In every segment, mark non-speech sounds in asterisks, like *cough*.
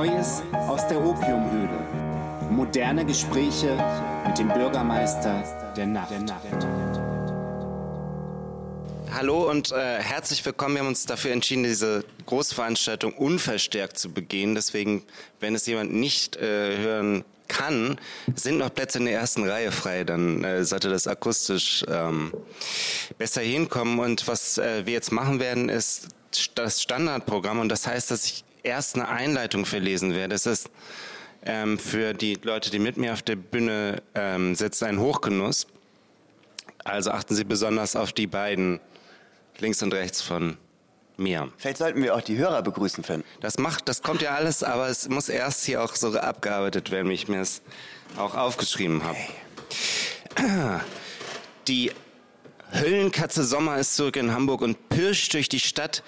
Neues aus der Opiumhöhle. Moderne Gespräche mit dem Bürgermeister der Nacht. Hallo und äh, herzlich willkommen. Wir haben uns dafür entschieden, diese Großveranstaltung unverstärkt zu begehen. Deswegen, wenn es jemand nicht äh, hören kann, sind noch Plätze in der ersten Reihe frei. Dann äh, sollte das akustisch ähm, besser hinkommen. Und was äh, wir jetzt machen werden, ist das Standardprogramm. Und das heißt, dass ich erst eine Einleitung verlesen werde. Das ist ähm, für die Leute, die mit mir auf der Bühne ähm, sitzen, ein Hochgenuss. Also achten Sie besonders auf die beiden links und rechts von mir. Vielleicht sollten wir auch die Hörer begrüßen, Finn. Das macht, das kommt ja alles, aber es muss erst hier auch so abgearbeitet werden, wie ich mir es auch aufgeschrieben habe. Okay. Die Höllenkatze Sommer ist zurück in Hamburg und pirscht durch die Stadt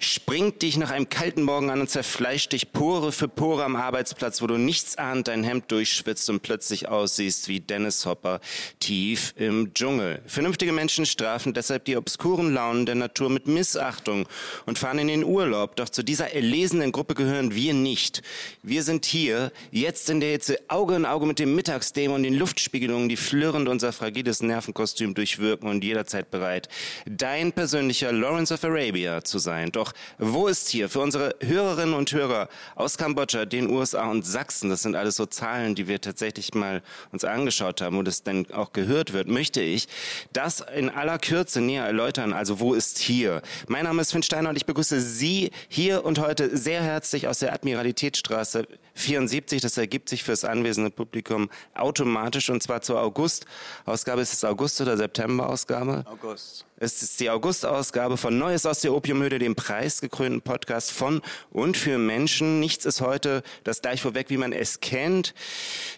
springt dich nach einem kalten Morgen an und zerfleischt dich Pore für Pore am Arbeitsplatz, wo du nichts ahnt dein Hemd durchschwitzt und plötzlich aussiehst wie Dennis Hopper tief im Dschungel. Vernünftige Menschen strafen deshalb die obskuren Launen der Natur mit Missachtung und fahren in den Urlaub. Doch zu dieser erlesenen Gruppe gehören wir nicht. Wir sind hier, jetzt in der Hitze, Auge in Auge mit dem Mittagsdämon, den Luftspiegelungen, die flirrend unser fragiles Nervenkostüm durchwirken und jederzeit bereit, dein persönlicher Lawrence of Arabia zu sein. Doch wo ist hier für unsere Hörerinnen und Hörer aus Kambodscha, den USA und Sachsen, das sind alles so Zahlen, die wir tatsächlich mal uns angeschaut haben, wo das denn auch gehört wird, möchte ich das in aller Kürze näher erläutern. Also wo ist hier? Mein Name ist Finn Steiner und ich begrüße Sie hier und heute sehr herzlich aus der Admiralitätsstraße 74. Das ergibt sich fürs anwesende Publikum automatisch und zwar zur August-Ausgabe. Ist es August- oder September-Ausgabe? August. Es ist die August-Ausgabe von Neues aus der Opiumhöhle, dem preisgekrönten Podcast von und für Menschen. Nichts ist heute das gleich vorweg, wie man es kennt,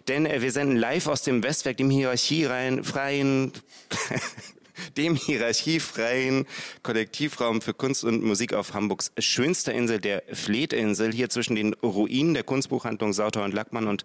denn äh, wir senden live aus dem Westwerk, dem hierarchiefreien dem hierarchiefreien Kollektivraum für Kunst und Musik auf Hamburgs schönster Insel, der Fletinsel, hier zwischen den Ruinen der Kunstbuchhandlung Sauter und Lackmann und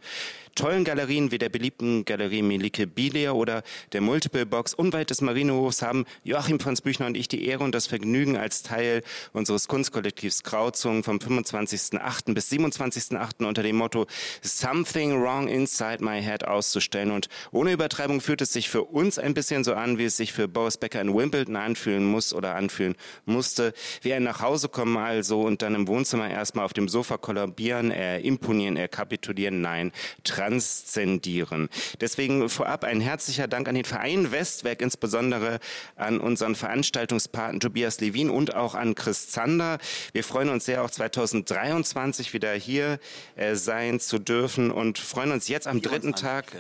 tollen Galerien wie der beliebten Galerie Melike Bilia oder der Multiple Box unweit des Marinehofs haben Joachim Franz Büchner und ich die Ehre und das Vergnügen als Teil unseres Kunstkollektivs Krauzungen vom 25.08. bis 27.08. unter dem Motto Something Wrong Inside My Head auszustellen. Und ohne Übertreibung fühlt es sich für uns ein bisschen so an, wie es sich für Boris Becker in Wimbledon anfühlen muss oder anfühlen musste. Wie er nach Hause kommen also und dann im Wohnzimmer erstmal auf dem Sofa kollabieren, er imponieren, er kapitulieren. Nein, transzendieren. Deswegen vorab ein herzlicher Dank an den Verein Westwerk, insbesondere an unseren Veranstaltungspaten Tobias Levin und auch an Chris Zander. Wir freuen uns sehr, auch 2023 wieder hier äh, sein zu dürfen und freuen uns jetzt am dritten Tag.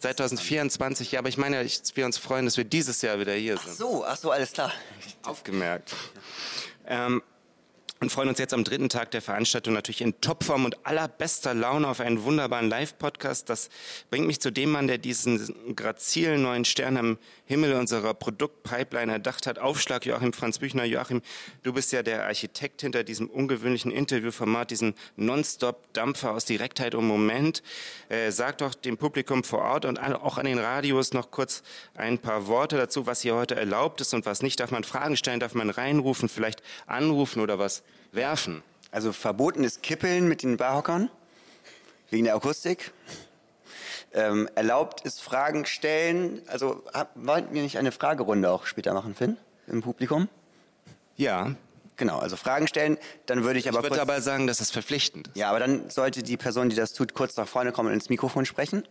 2024, ja, aber ich meine, ich, wir uns freuen, dass wir dieses Jahr wieder hier sind. Ach so, ach so, alles klar. Aufgemerkt. Ähm, und freuen uns jetzt am dritten Tag der Veranstaltung natürlich in Topform und allerbester Laune auf einen wunderbaren Live-Podcast. Das bringt mich zu dem Mann, der diesen grazilen neuen Stern am Himmel unserer Produktpipeline erdacht hat. Aufschlag Joachim Franz Büchner. Joachim, du bist ja der Architekt hinter diesem ungewöhnlichen Interviewformat, diesen Nonstop-Dampfer aus Direktheit und Moment. Äh, sag doch dem Publikum vor Ort und auch an den Radios noch kurz ein paar Worte dazu, was hier heute erlaubt ist und was nicht. Darf man Fragen stellen, darf man reinrufen, vielleicht anrufen oder was werfen. Also verbotenes Kippeln mit den Barhockern wegen der Akustik. Ähm, erlaubt ist Fragen stellen. Also hab, wollten wir nicht eine Fragerunde auch später machen, Finn, im Publikum? Ja. Genau, also Fragen stellen, dann würde ich aber. Ich würde aber sagen, dass es verpflichtend ist. Ja, aber dann sollte die Person, die das tut, kurz nach vorne kommen und ins Mikrofon sprechen.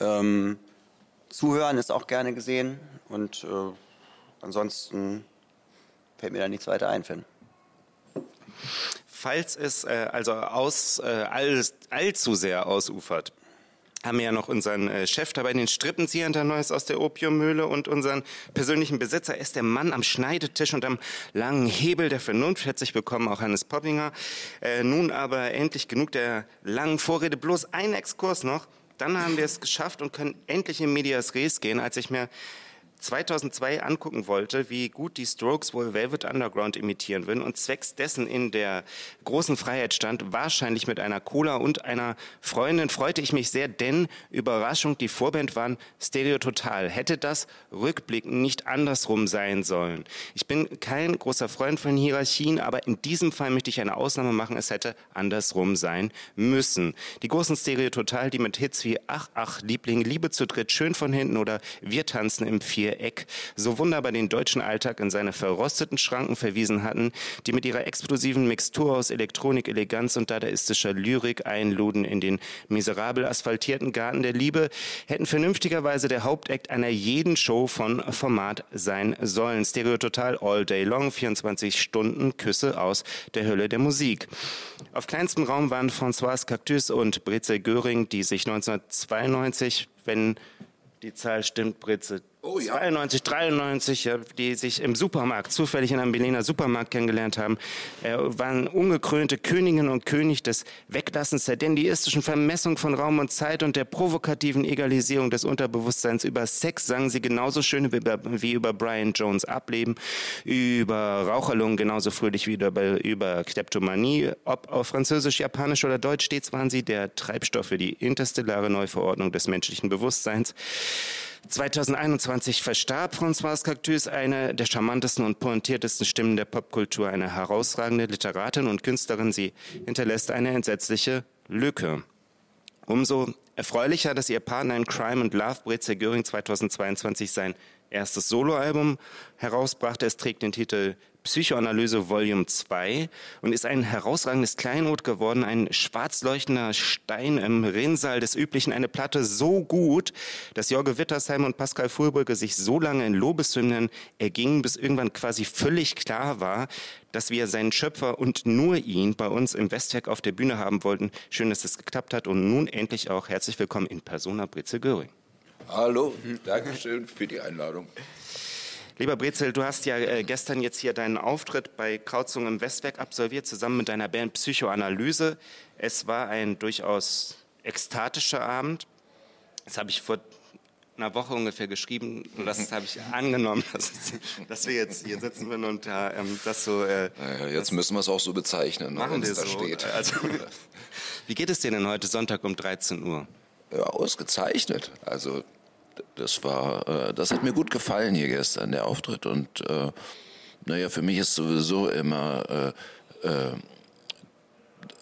Ähm, zuhören ist auch gerne gesehen und äh, ansonsten fällt mir da nichts weiter ein, Finn. Falls es äh, also aus, äh, all, allzu sehr ausufert, haben wir ja noch unseren äh, Chef dabei, den Strippenzieher hinter Neues aus der Opiummühle und unseren persönlichen Besitzer. Er ist der Mann am Schneidetisch und am langen Hebel der Vernunft. Herzlich willkommen auch Hannes Poppinger. Äh, nun aber endlich genug der langen Vorrede. Bloß ein Exkurs noch. Dann haben wir es geschafft und können endlich in Medias Res gehen, als ich mir 2002 angucken wollte, wie gut die Strokes wohl Velvet Underground imitieren würden und zwecks dessen in der großen Freiheit stand, wahrscheinlich mit einer Cola und einer Freundin, freute ich mich sehr, denn Überraschung, die Vorband waren Stereo Total. Hätte das rückblickend nicht andersrum sein sollen. Ich bin kein großer Freund von Hierarchien, aber in diesem Fall möchte ich eine Ausnahme machen, es hätte andersrum sein müssen. Die großen Stereo Total, die mit Hits wie Ach, ach, Liebling, Liebe zu dritt, schön von hinten oder Wir tanzen im Vier Eck so wunderbar den deutschen Alltag in seine verrosteten Schranken verwiesen hatten, die mit ihrer explosiven Mixtur aus Elektronik, Eleganz und dadaistischer Lyrik einluden in den miserabel asphaltierten Garten der Liebe, hätten vernünftigerweise der Hauptakt einer jeden Show von Format sein sollen. Stereo Total all day long, 24 Stunden Küsse aus der Hölle der Musik. Auf kleinstem Raum waren François Cactus und Breze Göring, die sich 1992, wenn die Zahl stimmt, Breze, oh, ja. 92, 93, ja, die sich im Supermarkt, zufällig in einem Berliner Supermarkt kennengelernt haben, äh, waren ungekrönte Königinnen und König des Weglassens der dendiistischen Vermessung von Raum und Zeit und der provokativen Egalisierung des Unterbewusstseins. Über Sex sangen sie genauso schön wie über, wie über Brian Jones Ableben, über Raucherlungen genauso fröhlich wie über, über Kleptomanie. Ob auf Französisch, Japanisch oder Deutsch stets waren sie der Treibstoff für die interstellare Neuverordnung des menschlichen Bewusstseins. 2021 verstarb François Cactus, eine der charmantesten und pointiertesten Stimmen der Popkultur, eine herausragende Literatin und Künstlerin. Sie hinterlässt eine entsetzliche Lücke. Umso erfreulicher, dass ihr Partner in Crime and Love, Breze Göring, 2022 sein erstes Soloalbum herausbrachte. Es trägt den Titel Psychoanalyse Volume 2 und ist ein herausragendes Kleinod geworden, ein schwarz leuchtender Stein im Rinnsal des Üblichen, eine Platte so gut, dass Jorge Wittersheim und Pascal Fulbrücke sich so lange in Lobeshymnen ergingen, bis irgendwann quasi völlig klar war, dass wir seinen Schöpfer und nur ihn bei uns im Westwerk auf der Bühne haben wollten. Schön, dass es geklappt hat und nun endlich auch herzlich willkommen in Persona Britze Göring. Hallo, Dankeschön für die Einladung. Lieber Brezel, du hast ja äh, gestern jetzt hier deinen Auftritt bei Krauzung im Westwerk absolviert, zusammen mit deiner Band Psychoanalyse. Es war ein durchaus ekstatischer Abend. Das habe ich vor einer Woche ungefähr geschrieben und das habe ich angenommen, *laughs* dass, dass, wir jetzt hier sitzen würden und ähm, das so. Äh, naja, jetzt müssen wir es auch so bezeichnen, ne, machen wir es da so. steht. Also, *laughs* wie geht es dir denn heute Sonntag um 13 Uhr? Ja, ausgezeichnet. Also das war, äh, das hat mir gut gefallen hier gestern, der Auftritt. Und äh, naja, für mich ist sowieso immer äh, äh,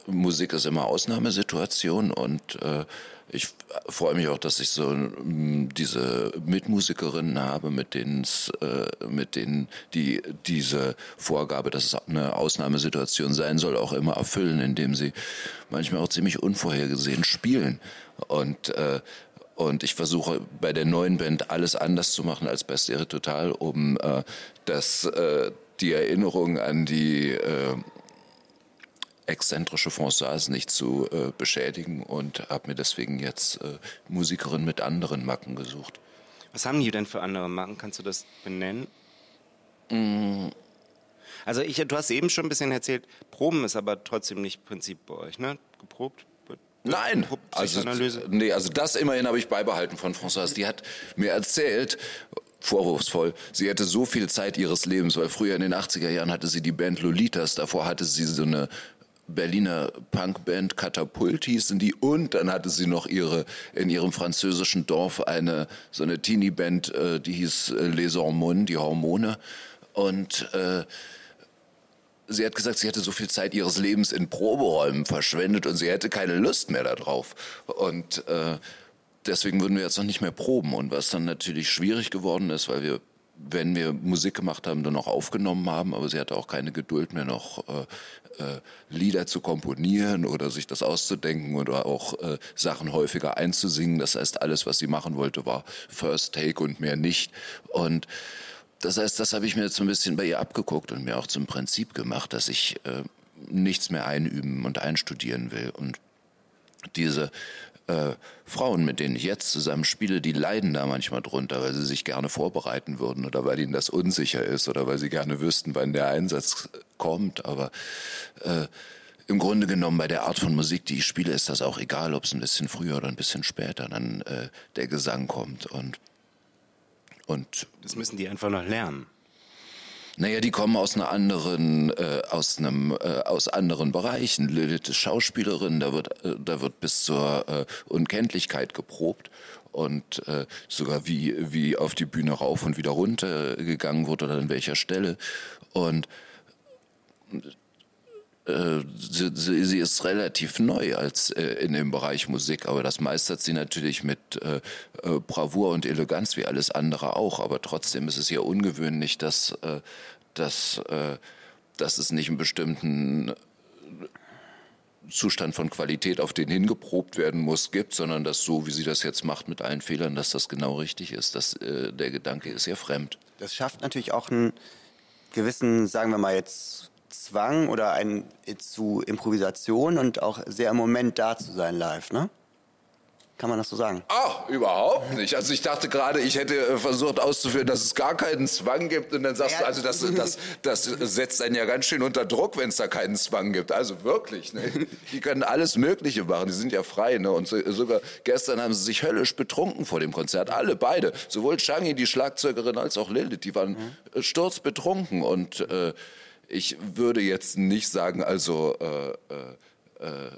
Musik ist immer Ausnahmesituation und äh, ich freue mich auch, dass ich so m, diese Mitmusikerinnen habe, mit denen, äh, mit denen die diese Vorgabe, dass es eine Ausnahmesituation sein soll, auch immer erfüllen, indem sie manchmal auch ziemlich unvorhergesehen spielen. Und äh, und ich versuche bei der neuen Band alles anders zu machen als bei Stereo Total, um äh, das, äh, die Erinnerung an die äh, exzentrische Françoise nicht zu äh, beschädigen und habe mir deswegen jetzt äh, Musikerinnen mit anderen Macken gesucht. Was haben die denn für andere Macken? Kannst du das benennen? Mm. Also ich, du hast eben schon ein bisschen erzählt, Proben ist aber trotzdem nicht Prinzip bei euch, ne? Geprobt? Nein, also, nee, also das immerhin habe ich beibehalten von Françoise. Die hat mir erzählt, vorwurfsvoll, sie hätte so viel Zeit ihres Lebens, weil früher in den 80er Jahren hatte sie die Band Lolitas, davor hatte sie so eine Berliner Punkband Katapult hießen die und dann hatte sie noch ihre in ihrem französischen Dorf eine so eine Teenie-Band, äh, die hieß äh, Les Hormones, die Hormone. Und äh, sie hat gesagt, sie hätte so viel Zeit ihres Lebens in Proberäumen verschwendet und sie hätte keine Lust mehr darauf. Und äh, deswegen würden wir jetzt noch nicht mehr proben. Und was dann natürlich schwierig geworden ist, weil wir, wenn wir Musik gemacht haben, dann auch aufgenommen haben, aber sie hatte auch keine Geduld mehr noch äh, äh, Lieder zu komponieren oder sich das auszudenken oder auch äh, Sachen häufiger einzusingen. Das heißt, alles, was sie machen wollte, war First Take und mehr nicht. Und das heißt, das habe ich mir jetzt so ein bisschen bei ihr abgeguckt und mir auch zum Prinzip gemacht, dass ich äh, nichts mehr einüben und einstudieren will. Und diese, äh, Frauen, mit denen ich jetzt zusammen spiele, die leiden da manchmal drunter, weil sie sich gerne vorbereiten würden oder weil ihnen das unsicher ist oder weil sie gerne wüssten, wann der Einsatz kommt. Aber äh, im Grunde genommen bei der Art von Musik, die ich spiele, ist das auch egal, ob es ein bisschen früher oder ein bisschen später dann äh, der Gesang kommt. Und, und das müssen die einfach noch lernen. Naja, die kommen aus einer anderen, äh, aus einem, äh, aus anderen Bereichen. Lilith ist Schauspielerin, da wird, äh, da wird bis zur äh, Unkenntlichkeit geprobt und äh, sogar wie, wie auf die Bühne rauf und wieder runter gegangen wurde oder an welcher Stelle. Und äh, sie, sie, ist relativ neu als äh, in dem Bereich Musik, aber das meistert sie natürlich mit äh, äh, Bravour und Eleganz wie alles andere auch. Aber trotzdem ist es ja ungewöhnlich, dass, äh, dass, äh, dass es nicht einen bestimmten Zustand von Qualität, auf den hingeprobt werden muss, gibt, sondern dass so, wie sie das jetzt macht mit allen Fehlern, dass das genau richtig ist. Das, der Gedanke ist ja fremd. Das schafft natürlich auch einen gewissen, sagen wir mal jetzt, Zwang oder ein zu Improvisation und auch sehr im Moment da zu sein live, ne? Kann man das so sagen? Ach, überhaupt nicht. Also ich dachte gerade, ich hätte äh, versucht auszuführen, dass es gar keinen Zwang gibt. Und dann sagst ja. du, also das, das, das setzt einen ja ganz schön unter Druck, wenn es da keinen Zwang gibt. Also wirklich, ne? die können alles Mögliche machen. Die sind ja frei. Ne? Und so, sogar gestern haben sie sich höllisch betrunken vor dem Konzert. Alle, beide. Sowohl Changi, die Schlagzeugerin, als auch Lilith. Die waren mhm. sturzbetrunken. Und äh, ich würde jetzt nicht sagen, also äh, äh, äh,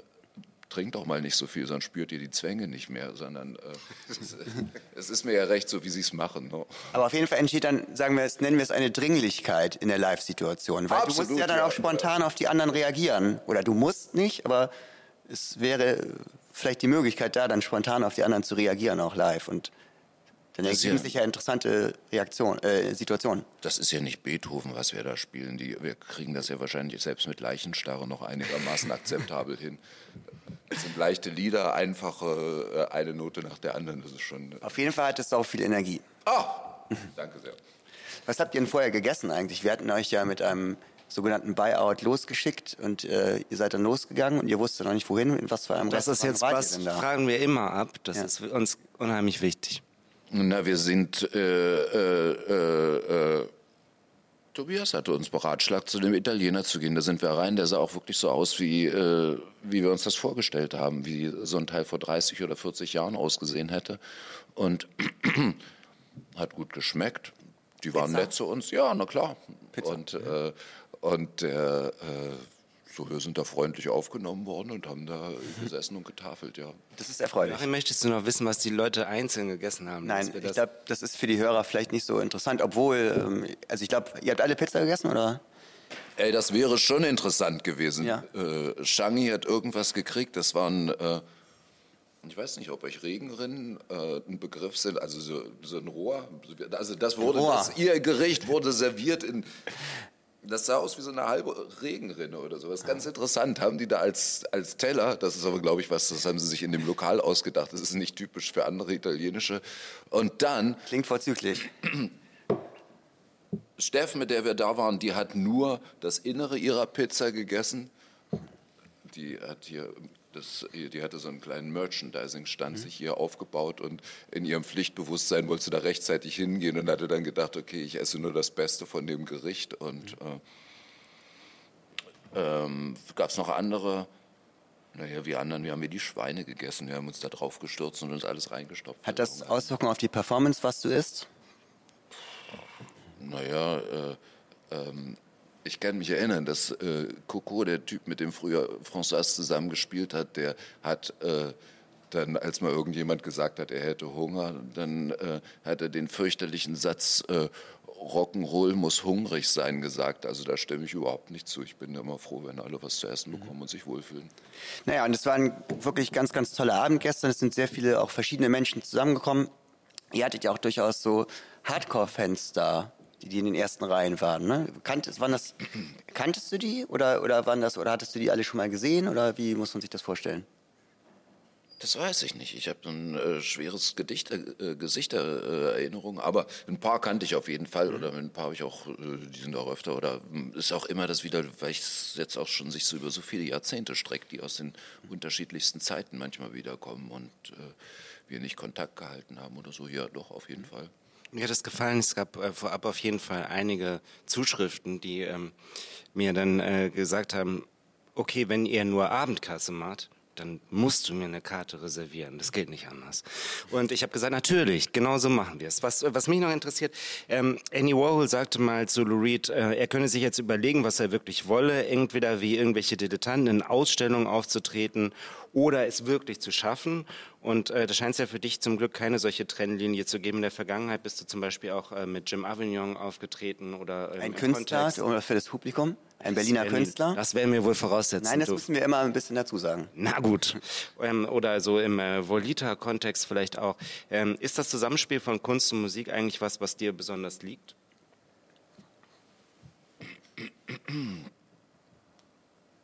trinkt doch mal nicht so viel, sonst spürt ihr die Zwänge nicht mehr, sondern äh, es, *laughs* es, ist mir ja recht, so wie sie es machen. No? Aber auf jeden Fall entsteht dann, sagen wir es, nennen wir es eine Dringlichkeit in der Live-Situation, weil Absolut, du musst ja dann auch spontan auf die anderen reagieren. Oder du musst nicht, aber es wäre vielleicht die Möglichkeit da, dann spontan auf die anderen zu reagieren, auch live. Und dann ergeben ja, sich ja interessante Reaktion, äh, Situationen. Das ist ja nicht Beethoven, was wir da spielen. Die, wir kriegen das ja wahrscheinlich selbst mit Leichenstarre noch einigermaßen akzeptabel hin. Es sind leichte Lieder, einfache, äh, eine Note nach der anderen. Das ist schon. Äh Auf jeden Fall hat es auch viel Energie. Ah, danke sehr. Was habt ihr denn vorher gegessen eigentlich? Wir hatten euch ja mit einem sogenannten Buyout losgeschickt und äh, ihr seid dann losgegangen und ihr wusstet noch nicht wohin, in was für einem Das Restaurant ist jetzt was, fragen wir immer ab. Das ja. ist uns unheimlich wichtig. Na, wir sind, äh, äh, äh, äh, Tobias hatte uns beratschlagt, zu dem Italiener zu gehen. Da sind wir rein. Der sah auch wirklich so aus, wie, äh, wie wir uns das vorgestellt haben, wie so ein Teil vor 30 oder 40 Jahren ausgesehen hätte. Und *clears throat* hat gut geschmeckt. Die waren Pizza? nett zu uns. Ja, na klar. Pizza. Und, äh, und so, wir sind da freundlich aufgenommen worden und haben da gesessen und getafelt, ja. Das ist erfreulich. Nachher möchtest du noch wissen, was die Leute einzeln gegessen haben? Nein, ich glaube, das ist für die Hörer vielleicht nicht so interessant, obwohl, ähm, also ich glaube, ihr habt alle Pizza gegessen, oder? Ey, das wäre schon interessant gewesen. Ja. Äh, Shangi hat irgendwas gekriegt, das waren... Äh, ich weiß nicht, ob euch Regenrinnen äh, ein Begriff sind, also so, so ein Rohr. Also das wurde, Rohr. Das, ihr Gericht wurde serviert in, das sah aus wie so eine halbe Regenrinne oder sowas. Ganz interessant. Haben die da als, als Teller, das ist aber, glaube ich, was, das haben sie sich in dem Lokal ausgedacht. Das ist nicht typisch für andere italienische. Und dann. Klingt vorzüglich. Steff, mit der wir da waren, die hat nur das Innere ihrer Pizza gegessen. Die hat hier das, die hatte so einen kleinen Merchandising-Stand mhm. sich hier aufgebaut und in ihrem Pflichtbewusstsein wollte sie da rechtzeitig hingehen und hatte dann gedacht, okay, ich esse nur das Beste von dem Gericht. Und mhm. äh, ähm, gab es noch andere? Naja, wir anderen, wir haben hier die Schweine gegessen, wir haben uns da drauf gestürzt und uns alles reingestopft. Hat das Auswirkungen auf die Performance, was du isst? Naja, äh, ähm, ich kann mich erinnern, dass äh, Coco, der Typ, mit dem früher François zusammengespielt hat, der hat äh, dann, als mal irgendjemand gesagt hat, er hätte Hunger, dann äh, hat er den fürchterlichen Satz, äh, Rock'n'Roll muss hungrig sein, gesagt. Also da stimme ich überhaupt nicht zu. Ich bin immer froh, wenn alle was zu essen bekommen und sich wohlfühlen. Naja, und es war ein wirklich ganz, ganz toller Abend gestern. Es sind sehr viele, auch verschiedene Menschen zusammengekommen. Ihr hattet ja auch durchaus so Hardcore-Fans da die, die in den ersten Reihen waren. Ne? Kanntest, waren das, *clears throat* kanntest du die oder, oder, waren das, oder hattest du die alle schon mal gesehen oder wie muss man sich das vorstellen? Das weiß ich nicht. Ich habe ein äh, schweres Gedicht, äh, Gesichtererinnerung, aber ein paar kannte ich auf jeden Fall oder ein paar habe ich auch, äh, die sind auch öfter oder hm, ist auch immer das wieder, weil es jetzt auch schon sich so über so viele Jahrzehnte streckt, die aus den unterschiedlichsten Zeiten manchmal wiederkommen und äh, wir nicht Kontakt gehalten haben oder so. Ja, doch, auf jeden Fall. Mir hat es gefallen, es gab äh, vorab auf jeden Fall einige Zuschriften, die ähm, mir dann äh, gesagt haben, okay, wenn ihr nur Abendkasse macht, dann musst du mir eine Karte reservieren. Das geht nicht anders. Und ich habe gesagt, natürlich, genau so machen wir es. Was, was mich noch interessiert, ähm, Annie Warhol sagte mal zu Lou Reed, äh, er könne sich jetzt überlegen, was er wirklich wolle, entweder wie irgendwelche Dilettanten in Ausstellungen aufzutreten oder es wirklich zu schaffen. Und äh, da scheint es ja für dich zum Glück keine solche Trennlinie zu geben. In der Vergangenheit bist du zum Beispiel auch äh, mit Jim Avignon aufgetreten oder ähm, ein Künstler Kontext. oder für das Publikum, ein das Berliner Künstler. das werden wir wohl voraussetzen. Nein, das müssen wir immer ein bisschen dazu sagen. Na gut. *laughs* ähm, oder so im äh, Volita-Kontext vielleicht auch. Ähm, ist das Zusammenspiel von Kunst und Musik eigentlich was, was dir besonders liegt?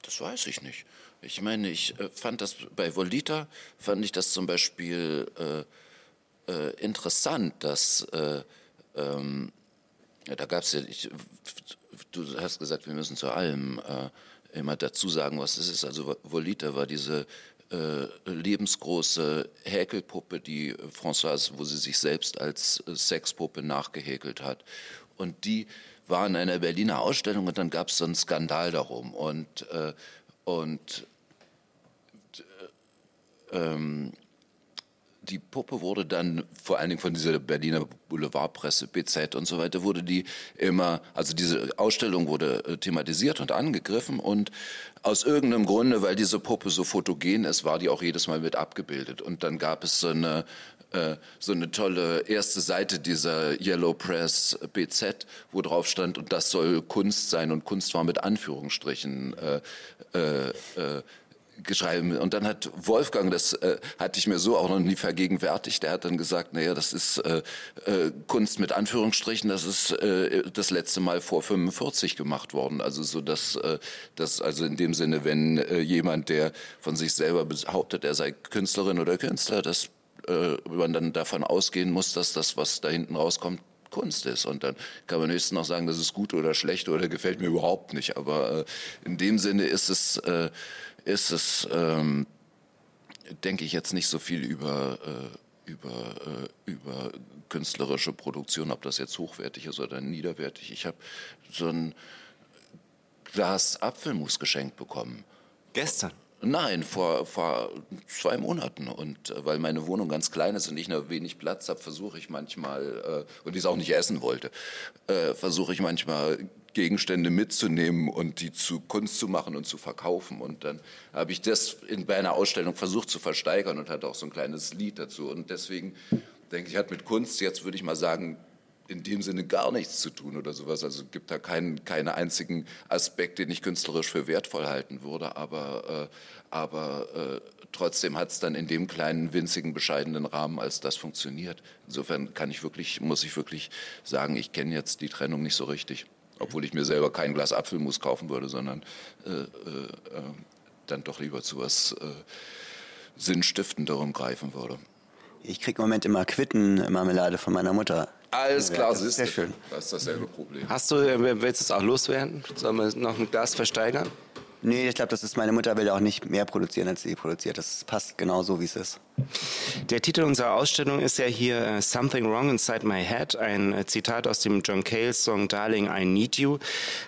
Das weiß ich nicht. Ich meine, ich äh, fand das bei Volita, fand ich das zum Beispiel äh, äh, interessant, dass äh, ähm, ja, da gab es ja, ich, du hast gesagt, wir müssen zu allem äh, immer dazu sagen, was es ist. Also Volita war diese lebensgroße Häkelpuppe, die Françoise, wo sie sich selbst als Sexpuppe nachgehäkelt hat. Und die war in einer Berliner Ausstellung und dann gab es so einen Skandal darum. Und, äh, und ähm, die Puppe wurde dann vor allen Dingen von dieser Berliner Boulevardpresse, BZ und so weiter, wurde die immer, also diese Ausstellung wurde äh, thematisiert und angegriffen und aus irgendeinem Grunde, weil diese Puppe so fotogen ist, war die auch jedes Mal mit abgebildet. Und dann gab es so eine, äh, so eine tolle erste Seite dieser Yellow Press BZ, wo drauf stand, und das soll Kunst sein und Kunst war mit Anführungsstrichen äh, äh, äh geschrieben. Und dann hat Wolfgang, das äh, hatte ich mir so auch noch nie vergegenwärtigt, der hat dann gesagt, naja, das ist äh, äh, Kunst mit Anführungsstrichen, das ist äh, das letzte Mal vor 45 gemacht worden. Also so, dass, äh, dass also in dem Sinne, wenn äh, jemand, der von sich selber behauptet, er sei Künstlerin oder Künstler, dass äh, man dann davon ausgehen muss, dass das, was da hinten rauskommt, Kunst ist. Und dann kann man höchstens noch sagen, das ist gut oder schlecht oder gefällt mir überhaupt nicht. Aber äh, in dem Sinne ist es äh, ist es, ähm, denke ich, jetzt nicht so viel über, äh, über, äh, über künstlerische Produktion, ob das jetzt hochwertig ist oder niederwertig. Ich habe so ein Glas Apfelmus geschenkt bekommen. Gestern? Nein, vor, vor zwei Monaten. Und äh, weil meine Wohnung ganz klein ist und ich nur wenig Platz habe, versuche ich manchmal, äh, und ich es auch nicht essen wollte, äh, versuche ich manchmal Gegenstände mitzunehmen und die zu Kunst zu machen und zu verkaufen. Und dann habe ich das in, bei einer Ausstellung versucht zu versteigern und hatte auch so ein kleines Lied dazu. Und deswegen denke ich, hat mit Kunst jetzt, würde ich mal sagen, in dem Sinne gar nichts zu tun oder sowas. Also gibt da keinen, keinen einzigen Aspekt, den ich künstlerisch für wertvoll halten würde. Aber, äh, aber äh, trotzdem hat es dann in dem kleinen, winzigen, bescheidenen Rahmen, als das funktioniert. Insofern kann ich wirklich, muss ich wirklich sagen, ich kenne jetzt die Trennung nicht so richtig obwohl ich mir selber kein Glas Apfelmus kaufen würde, sondern äh, äh, äh, dann doch lieber zu was äh, Sinnstiftenderem greifen würde. Ich kriege im Moment immer Quittenmarmelade von meiner Mutter. Alles klar, ja, das ist sehr schön. Das ist dasselbe Problem. Hast du, äh, willst du es auch loswerden? Sollen wir noch ein Glas versteigern? Nee, ich glaube, das ist meine Mutter will auch nicht mehr produzieren, als sie produziert. Das passt genau so, wie es ist. Der Titel unserer Ausstellung ist ja hier uh, Something Wrong Inside My Head, ein uh, Zitat aus dem John Cale Song Darling, I Need You.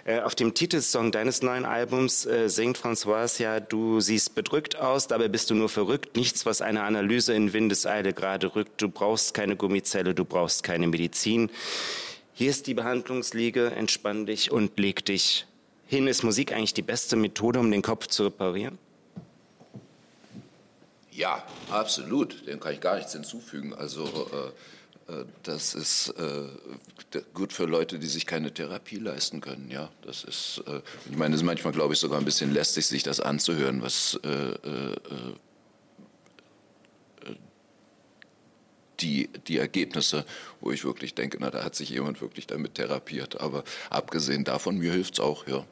Uh, auf dem Titelsong deines neuen Albums singt François ja, du siehst bedrückt aus, dabei bist du nur verrückt. Nichts, was eine Analyse in Windeseile gerade rückt. Du brauchst keine Gummizelle, du brauchst keine Medizin. Hier ist die Behandlungsliege, entspann dich und leg dich hin ist Musik eigentlich die beste Methode, um den Kopf zu reparieren? Ja, absolut. Dem kann ich gar nichts hinzufügen. Also äh, äh, das ist äh, gut für Leute, die sich keine Therapie leisten können. Ja, das ist. Äh, ich meine, es ist manchmal, glaube ich, sogar ein bisschen lästig, sich das anzuhören, was äh, die, die Ergebnisse, wo ich wirklich denke, na, da hat sich jemand wirklich damit therapiert. Aber abgesehen davon, mir hilft es auch, ja.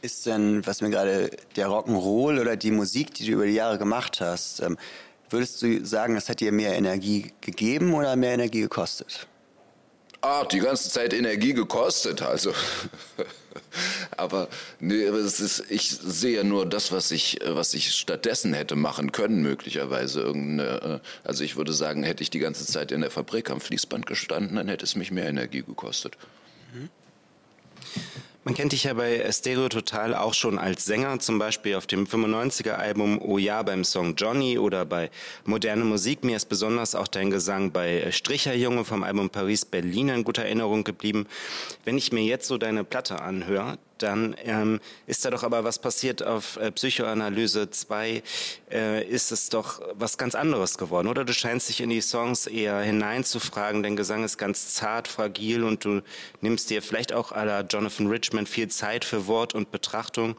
Ist denn, was mir gerade, der Rock'n'Roll oder die Musik, die du über die Jahre gemacht hast, ähm, Würdest du sagen, das hat dir mehr Energie gegeben oder mehr Energie gekostet? Ah, die ganze Zeit Energie gekostet, also. *laughs* aber nee, es ist, ich sehe nur das, was ich, was ich stattdessen hätte machen können, möglicherweise. Irgendeine, äh, also ich würde sagen, hätte ich die ganze Zeit in der Fabrik am Fließband gestanden, dann hätte es mich mehr Energie gekostet. Mhm. Man kennt dich ja bei Stereo Total auch schon als Sänger, zum Beispiel auf dem 95er-Album Oh Ja beim Song Johnny oder bei Moderne Musik. Mir ist besonders auch dein Gesang bei Stricherjunge vom Album Paris Berlin in guter Erinnerung geblieben. Wenn ich mir jetzt so deine Platte anhöre, dann ähm, ist da doch aber was passiert auf äh, Psychoanalyse 2, äh, ist es doch was ganz anderes geworden, oder? Du scheinst dich in die Songs eher hineinzufragen, dein Gesang ist ganz zart, fragil und du nimmst dir vielleicht auch à la Jonathan Richmond viel Zeit für Wort und Betrachtung,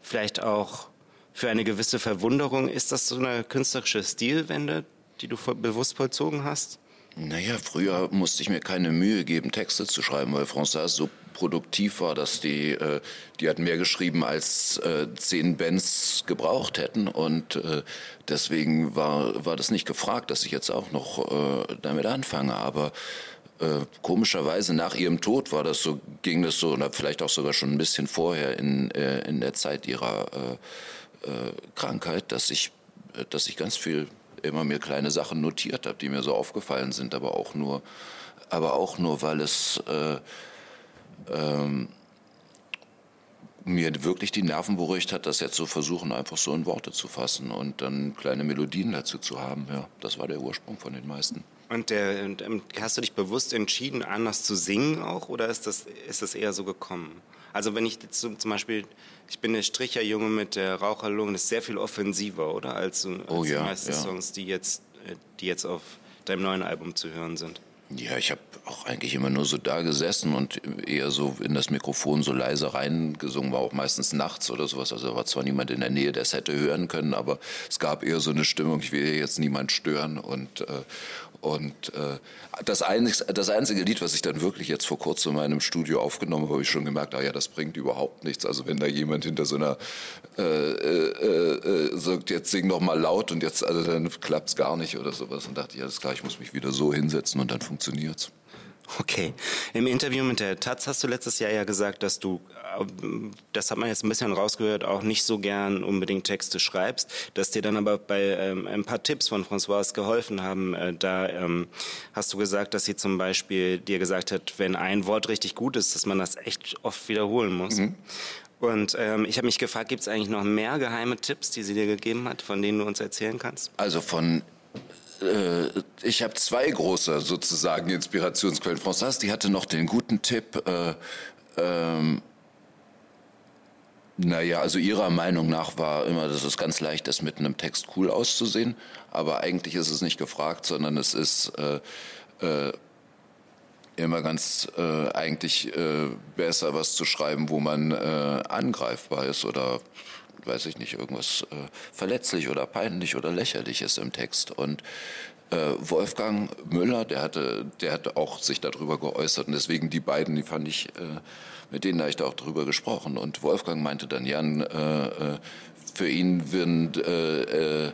vielleicht auch für eine gewisse Verwunderung. Ist das so eine künstlerische Stilwende, die du bewusst vollzogen hast? Naja, früher musste ich mir keine Mühe geben, Texte zu schreiben, weil François so produktiv war, dass die, äh, die hatten mehr geschrieben, als äh, zehn Bands gebraucht hätten. Und äh, deswegen war, war das nicht gefragt, dass ich jetzt auch noch damit anfange. Aber komischerweise nach ihrem Tod war das so, ging das so, oder vielleicht auch sogar schon ein bisschen vorher in, in der Zeit ihrer Krankheit, dass ich, dass ich ganz viel immer mir kleine Sachen notiert habe, die mir so aufgefallen sind, aber auch nur, aber auch nur, weil es äh, ähm, mir wirklich die Nerven beruhigt hat, das jetzt zu so versuchen, einfach so in Worte zu fassen und dann kleine Melodien dazu zu haben. Ja, das war der Ursprung von den meisten. Und, der, und ähm, hast du dich bewusst entschieden, anders zu singen auch, oder ist das, ist das eher so gekommen? Also wenn ich jetzt zum Beispiel, ich bin der Stricherjunge mit der Raucherlunge, das ist sehr viel offensiver, oder? Als, als oh, ja, die meisten ja. Songs, die jetzt, äh, die jetzt auf deinem neuen Album zu hören sind. Ja, ich habe auch eigentlich immer nur so da gesessen und eher so in das Mikrofon so leise reingesungen, war auch meistens nachts oder sowas. Also war zwar niemand in der Nähe, der es hätte hören können, aber es gab eher so eine Stimmung, ich will hier jetzt niemand stören und, äh, und äh, das, einzige, das einzige Lied, was ich dann wirklich jetzt vor kurzem in meinem Studio aufgenommen habe, habe ich schon gemerkt, ah ja, das bringt überhaupt nichts. Also wenn da jemand hinter so einer äh, sagt, jetzt sing doch mal laut und jetzt, also dann klappt es gar nicht oder sowas. Und dachte ich, ja, das ist klar, ich muss mich wieder so hinsetzen und dann funktioniert's. Okay. Im Interview mit der Taz hast du letztes Jahr ja gesagt, dass du, äh, das hat man jetzt ein bisschen rausgehört, auch nicht so gern unbedingt Texte schreibst, dass dir dann aber bei ähm, ein paar Tipps von Françoise geholfen haben. Äh, da ähm, hast du gesagt, dass sie zum Beispiel dir gesagt hat, wenn ein Wort richtig gut ist, dass man das echt oft wiederholen muss. Mhm. Und ähm, ich habe mich gefragt, gibt es eigentlich noch mehr geheime Tipps, die sie dir gegeben hat, von denen du uns erzählen kannst? Also von äh, ich habe zwei große sozusagen Inspirationsquellen. Françoise, die hatte noch den guten Tipp, äh, ähm, naja, also ihrer Meinung nach war immer, dass es ganz leicht ist, mit einem Text cool auszusehen. Aber eigentlich ist es nicht gefragt, sondern es ist äh, äh, immer ganz äh, eigentlich äh, besser, was zu schreiben, wo man äh, angreifbar ist oder weiß ich nicht, irgendwas äh, verletzlich oder peinlich oder lächerlich ist im Text. Und äh, Wolfgang Müller, der hatte, der hatte auch sich darüber geäußert und deswegen die beiden, die fand ich, äh, mit denen habe ich da auch drüber gesprochen. Und Wolfgang meinte dann, Jan, äh, äh, für ihn würden äh,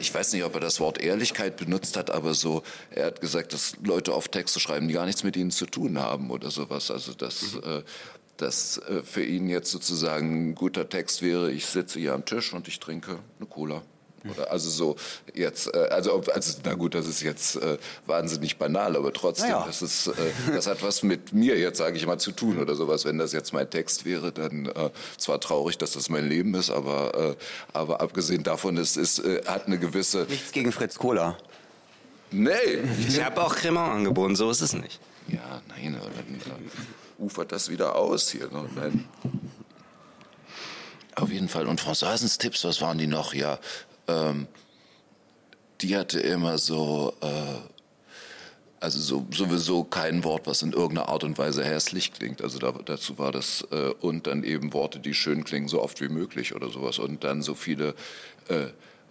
ich weiß nicht, ob er das Wort Ehrlichkeit benutzt hat, aber so, er hat gesagt, dass Leute oft Texte schreiben, die gar nichts mit ihnen zu tun haben oder sowas. Also das, mhm. äh, dass äh, für ihn jetzt sozusagen ein guter Text wäre, ich sitze hier am Tisch und ich trinke eine Cola. Oder also so jetzt, äh, also, also na gut, das ist jetzt äh, wahnsinnig banal, aber trotzdem, naja. das ist, äh, das hat was mit mir jetzt, sage ich mal, zu tun oder sowas. Wenn das jetzt mein Text wäre, dann äh, zwar traurig, dass das mein Leben ist, aber, äh, aber abgesehen davon, es ist, äh, hat eine gewisse. Nichts gegen Fritz Cola. Nee. Ich habe auch Cremant angeboten, so ist es nicht. Ja, nein, aber dann, ufert das wieder aus hier. Ne? Nein. Auf jeden Fall. Und Françoisens Tipps, was waren die noch? Ja, ähm, die hatte immer so, äh, also so, sowieso kein Wort, was in irgendeiner Art und Weise hässlich klingt. Also da, dazu war das, äh, und dann eben Worte, die schön klingen, so oft wie möglich oder sowas. Und dann so viele äh,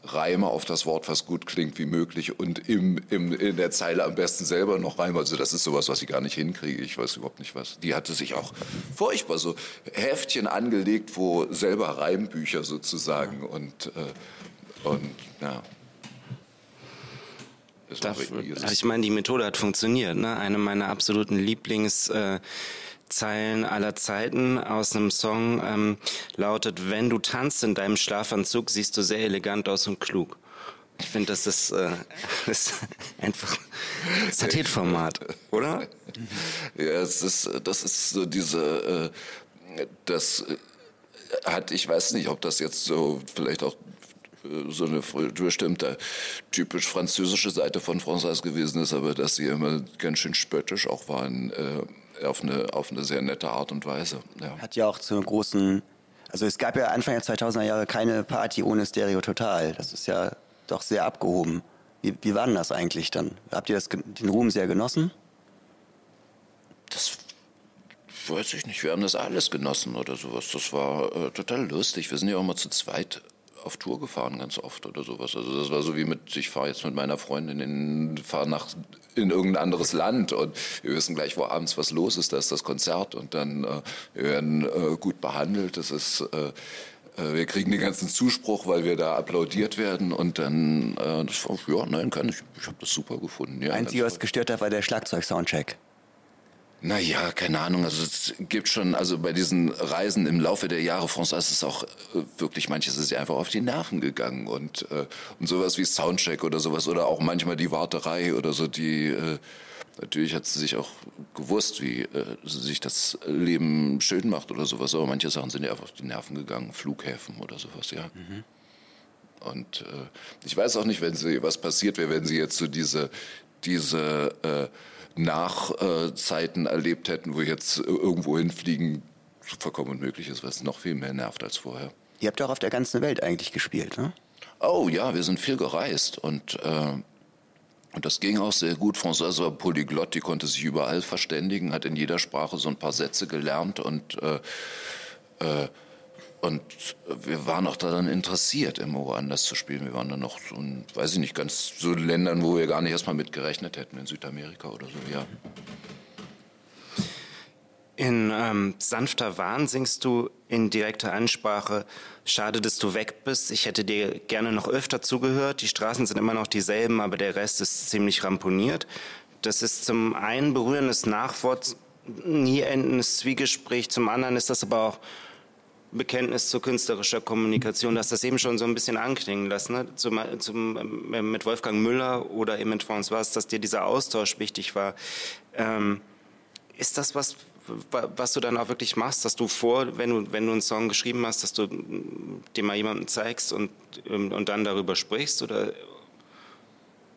Reime auf das Wort, was gut klingt wie möglich und im, im, in der Zeile am besten selber noch Reime. Also das ist sowas, was ich gar nicht hinkriege. Ich weiß überhaupt nicht was. Die hatte sich auch furchtbar so Heftchen angelegt, wo selber Reimbücher sozusagen und, äh, und ja. Darf, also ich meine, die Methode hat funktioniert. Ne? Eine meiner absoluten Lieblingszeilen äh, aller Zeiten aus einem Song ähm, lautet, wenn du tanzt in deinem Schlafanzug, siehst du sehr elegant aus und klug. Ich finde, das ist, äh, *laughs* das ist einfach Satellitformat, oder? Ja, es ist, das ist so diese, äh, das hat, ich weiß nicht, ob das jetzt so vielleicht auch äh, so eine bestimmte typisch französische Seite von François gewesen ist, aber dass sie immer ganz schön spöttisch auch waren, äh, auf, eine, auf eine sehr nette Art und Weise. Ja. Hat ja auch zu einem großen, also es gab ja Anfang der 2000er Jahre keine Party ohne Stereo Total. Das ist ja doch sehr abgehoben. Wie, wie war denn das eigentlich dann? Habt ihr das, den Ruhm sehr genossen? Das weiß ich nicht. Wir haben das alles genossen oder sowas. Das war äh, total lustig. Wir sind ja auch mal zu zweit auf Tour gefahren ganz oft oder sowas. Also das war so wie mit, ich fahre jetzt mit meiner Freundin in, fahre nach in irgendein anderes Land und wir wissen gleich, wo abends was los ist. Da ist das Konzert und dann äh, wir werden äh, gut behandelt. Das ist äh, äh wir kriegen den ganzen Zuspruch, weil wir da applaudiert werden und dann, äh, das war, ja, nein, kann ich, ich habe das super gefunden. Ja, Einzige, was gestört hat, war der Schlagzeug-Soundcheck. Naja, keine Ahnung. Also es gibt schon, also bei diesen Reisen im Laufe der Jahre François ist es auch äh, wirklich, manches ist ja einfach auf die Nerven gegangen und, äh, und sowas wie Soundcheck oder sowas oder auch manchmal die Warterei oder so, die äh, natürlich hat sie sich auch gewusst, wie äh, sich das Leben schön macht oder sowas, aber manche Sachen sind ja einfach auf die Nerven gegangen, Flughäfen oder sowas, ja. Mhm. Und äh, ich weiß auch nicht, wenn sie was passiert wäre, wenn sie jetzt so diese, diese äh, Nachzeiten erlebt hätten, wo jetzt irgendwo hinfliegen vollkommen unmöglich ist, was noch viel mehr nervt als vorher. Ihr habt auch auf der ganzen Welt eigentlich gespielt, ne? Oh ja, wir sind viel gereist und, äh, und das ging auch sehr gut. François war Polyglott, die konnte sich überall verständigen, hat in jeder Sprache so ein paar Sätze gelernt und äh, äh, und wir waren auch daran interessiert, immer woanders zu spielen. Wir waren dann noch so, in, weiß ich nicht, ganz so Ländern, wo wir gar nicht erstmal mit gerechnet hätten, in Südamerika oder so, ja. In ähm, sanfter Wahn singst du in direkter Ansprache, schade, dass du weg bist. Ich hätte dir gerne noch öfter zugehört. Die Straßen sind immer noch dieselben, aber der Rest ist ziemlich ramponiert. Das ist zum einen berührendes Nachwort, nie endendes Zwiegespräch. Zum anderen ist das aber auch Bekenntnis zu künstlerischer Kommunikation. Du hast das eben schon so ein bisschen anklingen lassen, ne? zum, zum, äh, mit Wolfgang Müller oder eben mit François, dass dir dieser Austausch wichtig war. Ähm, ist das was, was du dann auch wirklich machst, dass du vor, wenn du, wenn du einen Song geschrieben hast, dass du den mal jemandem zeigst und, ähm, und dann darüber sprichst? Oder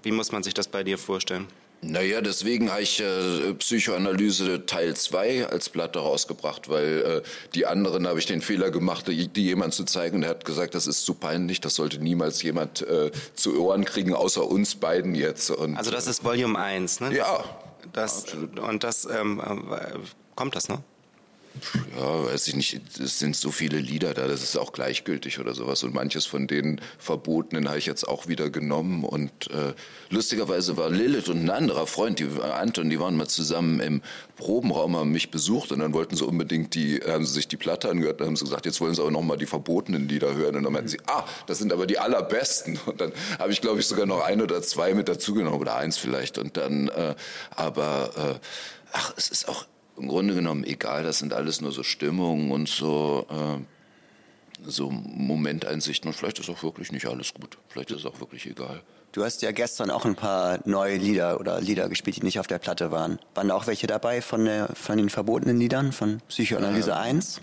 wie muss man sich das bei dir vorstellen? Naja, deswegen habe ich äh, Psychoanalyse Teil 2 als Platte rausgebracht, weil äh, die anderen habe ich den Fehler gemacht, die, die jemand zu zeigen und er hat gesagt, das ist zu peinlich, das sollte niemals jemand äh, zu Ohren kriegen, außer uns beiden jetzt. Und, also das ist Volume 1, ne? Ja. Das, absolut. Und das, ähm, äh, kommt das, ne? Ja, weiß ich nicht, es sind so viele Lieder da, das ist auch gleichgültig oder sowas. Und manches von den Verbotenen habe ich jetzt auch wieder genommen. Und äh, lustigerweise war Lilith und ein anderer Freund, die, Anton, die waren mal zusammen im Probenraum, haben mich besucht und dann wollten sie unbedingt die, haben sie sich die Platte angehört, dann haben sie gesagt, jetzt wollen sie aber nochmal die verbotenen Lieder hören. Und dann meinten sie, ah, das sind aber die allerbesten. Und dann habe ich, glaube ich, sogar noch ein oder zwei mit dazugenommen oder eins vielleicht. Und dann, äh, aber, äh, ach, es ist auch im Grunde genommen egal, das sind alles nur so Stimmungen und so, äh, so Momenteinsichten und vielleicht ist auch wirklich nicht alles gut. Vielleicht ist es auch wirklich egal. Du hast ja gestern auch ein paar neue Lieder oder Lieder gespielt, die nicht auf der Platte waren. Waren da auch welche dabei von, der, von den verbotenen Liedern, von Psychoanalyse ähm, 1?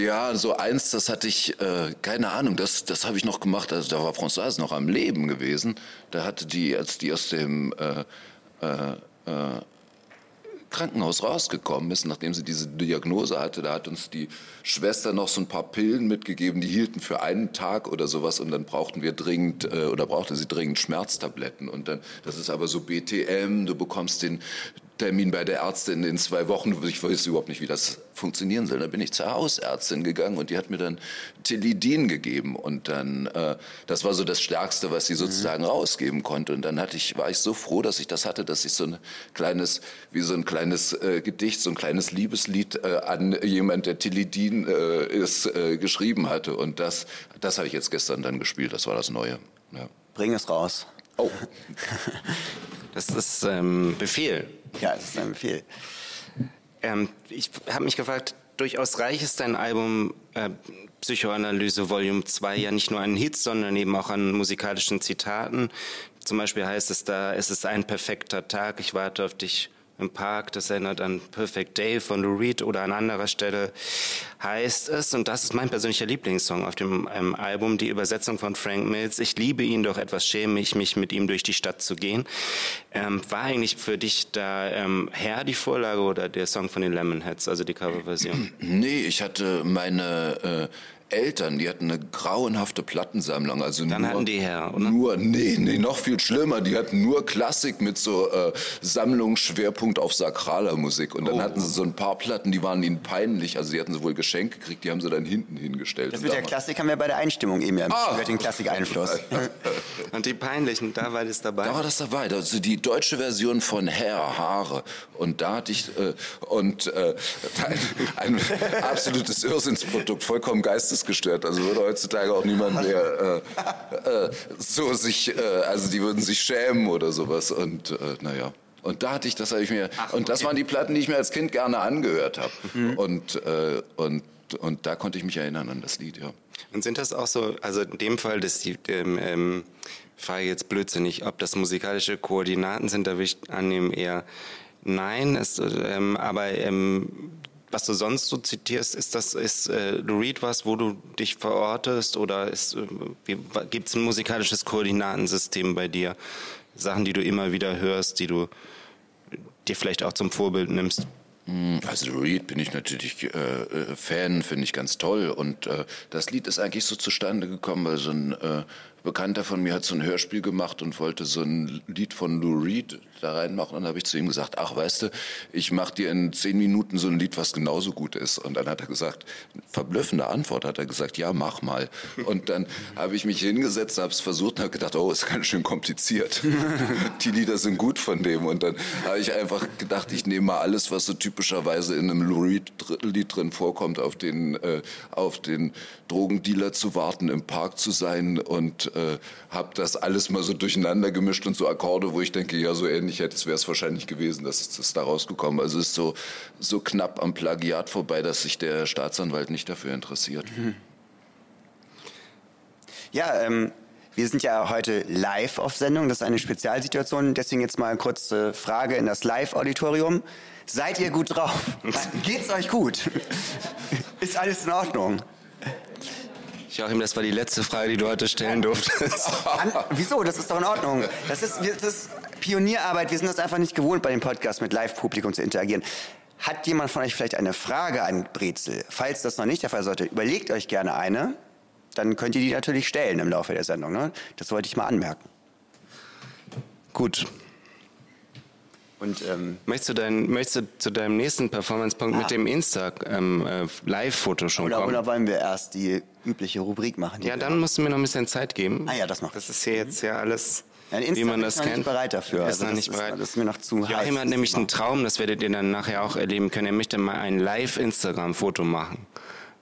Ja, so eins, das hatte ich, äh, keine Ahnung, das, das habe ich noch gemacht, also da war Françoise noch am Leben gewesen. Da hatte die, als die aus dem äh, äh, äh Krankenhaus rausgekommen ist, nachdem sie diese Diagnose hatte, da hat uns die Schwester noch so ein paar Pillen mitgegeben, die hielten für einen Tag oder sowas und dann brauchten wir dringend äh, oder brauchte sie dringend Schmerztabletten. Und dann das ist aber so BTM, du bekommst den Termin bei der Ärztin in zwei Wochen. Ich weiß überhaupt nicht, wie das funktionieren soll. Da bin ich zur Hausärztin gegangen und die hat mir dann Tilidin gegeben und dann äh, das war so das Stärkste, was sie sozusagen mhm. rausgeben konnte. Und dann hatte ich war ich so froh, dass ich das hatte, dass ich so ein kleines wie so ein kleines äh, Gedicht, so ein kleines Liebeslied äh, an jemand, der Tilidin äh, ist, äh, geschrieben hatte. Und das das habe ich jetzt gestern dann gespielt. Das war das Neue. Ja. Bring es raus. Oh. *laughs* Das ist ähm, Befehl. Ja, das ist ein Befehl. Ähm, ich habe mich gefragt, durchaus reich ist dein Album äh, Psychoanalyse Volume 2 ja nicht nur an Hits, sondern eben auch an musikalischen Zitaten. Zum Beispiel heißt es da, es ist ein perfekter Tag, ich warte auf dich im Park, das erinnert an Perfect Day von Lou Reed oder an anderer Stelle heißt es, und das ist mein persönlicher Lieblingssong auf dem ähm, Album, die Übersetzung von Frank Mills, ich liebe ihn, doch etwas schäme ich mich, mit ihm durch die Stadt zu gehen. Ähm, war eigentlich für dich da ähm, Herr die Vorlage oder der Song von den Lemonheads, also die Coverversion? Nee, ich hatte meine... Äh Eltern, die hatten eine grauenhafte Plattensammlung. Also Dann nur, hatten die her, oder? Nur, nee, nee, noch viel schlimmer. Die hatten nur Klassik mit so äh, Sammlungsschwerpunkt auf sakraler Musik. Und dann oh. hatten sie so ein paar Platten, die waren ihnen peinlich. Also die hatten sie wohl Geschenke gekriegt, die haben sie dann hinten hingestellt. Das mit der Klassik haben wir bei der Einstimmung eben ja ah. den Klassik-Einfluss. *laughs* Und die peinlichen, da war das dabei? Da war das dabei. Also die deutsche Version von Herr, Haare. Und da hatte ich, äh, und äh, *laughs* ein, ein absolutes Irrsinnsprodukt, vollkommen geistes geistesgestört. Also würde heutzutage auch niemand mehr äh, äh, so sich, äh, also die würden sich schämen oder sowas. Und äh, naja. Und da hatte ich, das habe ich mir, Ach, und das okay. waren die Platten, die ich mir als Kind gerne angehört habe. Mhm. Und, äh, und, und da konnte ich mich erinnern an das Lied, ja. Und sind das auch so, also in dem Fall, dass die, ähm, ähm, frage jetzt blödsinnig, ob das musikalische Koordinaten sind, da würde ich annehmen eher nein, es, ähm, aber ähm, was du sonst so zitierst, ist das, ist äh, Lou Reed was, wo du dich verortest oder äh, gibt es ein musikalisches Koordinatensystem bei dir? Sachen, die du immer wieder hörst, die du dir vielleicht auch zum Vorbild nimmst? Hm, also Reed bin ich natürlich äh, äh, Fan, finde ich ganz toll. Und äh, das Lied ist eigentlich so zustande gekommen, weil so ein äh, Bekannter von mir hat so ein Hörspiel gemacht und wollte so ein Lied von Lou Reed da reinmachen. Und dann habe ich zu ihm gesagt, ach weißt du, ich mache dir in zehn Minuten so ein Lied, was genauso gut ist. Und dann hat er gesagt, verblüffende Antwort, hat er gesagt, ja, mach mal. Und dann habe ich mich hingesetzt, habe es versucht und habe gedacht, oh, ist ganz schön kompliziert. *laughs* Die Lieder sind gut von dem. Und dann habe ich einfach gedacht, ich nehme mal alles, was so typischerweise in einem Lou Reed-Lied drin vorkommt, auf den, äh, auf den Drogendealer zu warten, im Park zu sein und äh, habe das alles mal so durcheinander gemischt und so Akkorde, wo ich denke, ja, so ähnlich hätte es wäre es wahrscheinlich gewesen, dass es das da rausgekommen. Also es ist so, so knapp am Plagiat vorbei, dass sich der Staatsanwalt nicht dafür interessiert. Mhm. Ja, ähm, wir sind ja heute live auf Sendung. Das ist eine Spezialsituation. Deswegen jetzt mal eine kurze Frage in das Live-Auditorium. Seid ihr gut drauf? *laughs* Geht's euch gut? ist alles in Ordnung? Joachim, das war die letzte Frage, die du heute stellen durftest. *laughs* An, wieso? Das ist doch in Ordnung. Das ist, das ist Pionierarbeit. Wir sind das einfach nicht gewohnt, bei dem Podcast mit Live-Publikum zu interagieren. Hat jemand von euch vielleicht eine Frage an Brezel? Falls das noch nicht der Fall sollte, überlegt euch gerne eine. Dann könnt ihr die natürlich stellen im Laufe der Sendung. Ne? Das wollte ich mal anmerken. Gut, und, ähm, möchtest, du dein, möchtest du zu deinem nächsten Performance-Punkt ah. mit dem Insta-Live-Foto ähm, äh, schon oder, kommen? Oder wollen wir erst die übliche Rubrik machen? Ja, dann musst du mir noch ein bisschen Zeit geben. Ah ja, das macht. Das ist hier jetzt ja alles, ja, wie man das kennt. Ich bin noch nicht bereit dafür. Ist also noch nicht bereit. Ist, das ist mir noch zu Joachim heiß. hat nämlich einen Traum, das werdet ihr dann nachher auch erleben können. Er möchte mal ein Live-Instagram-Foto machen.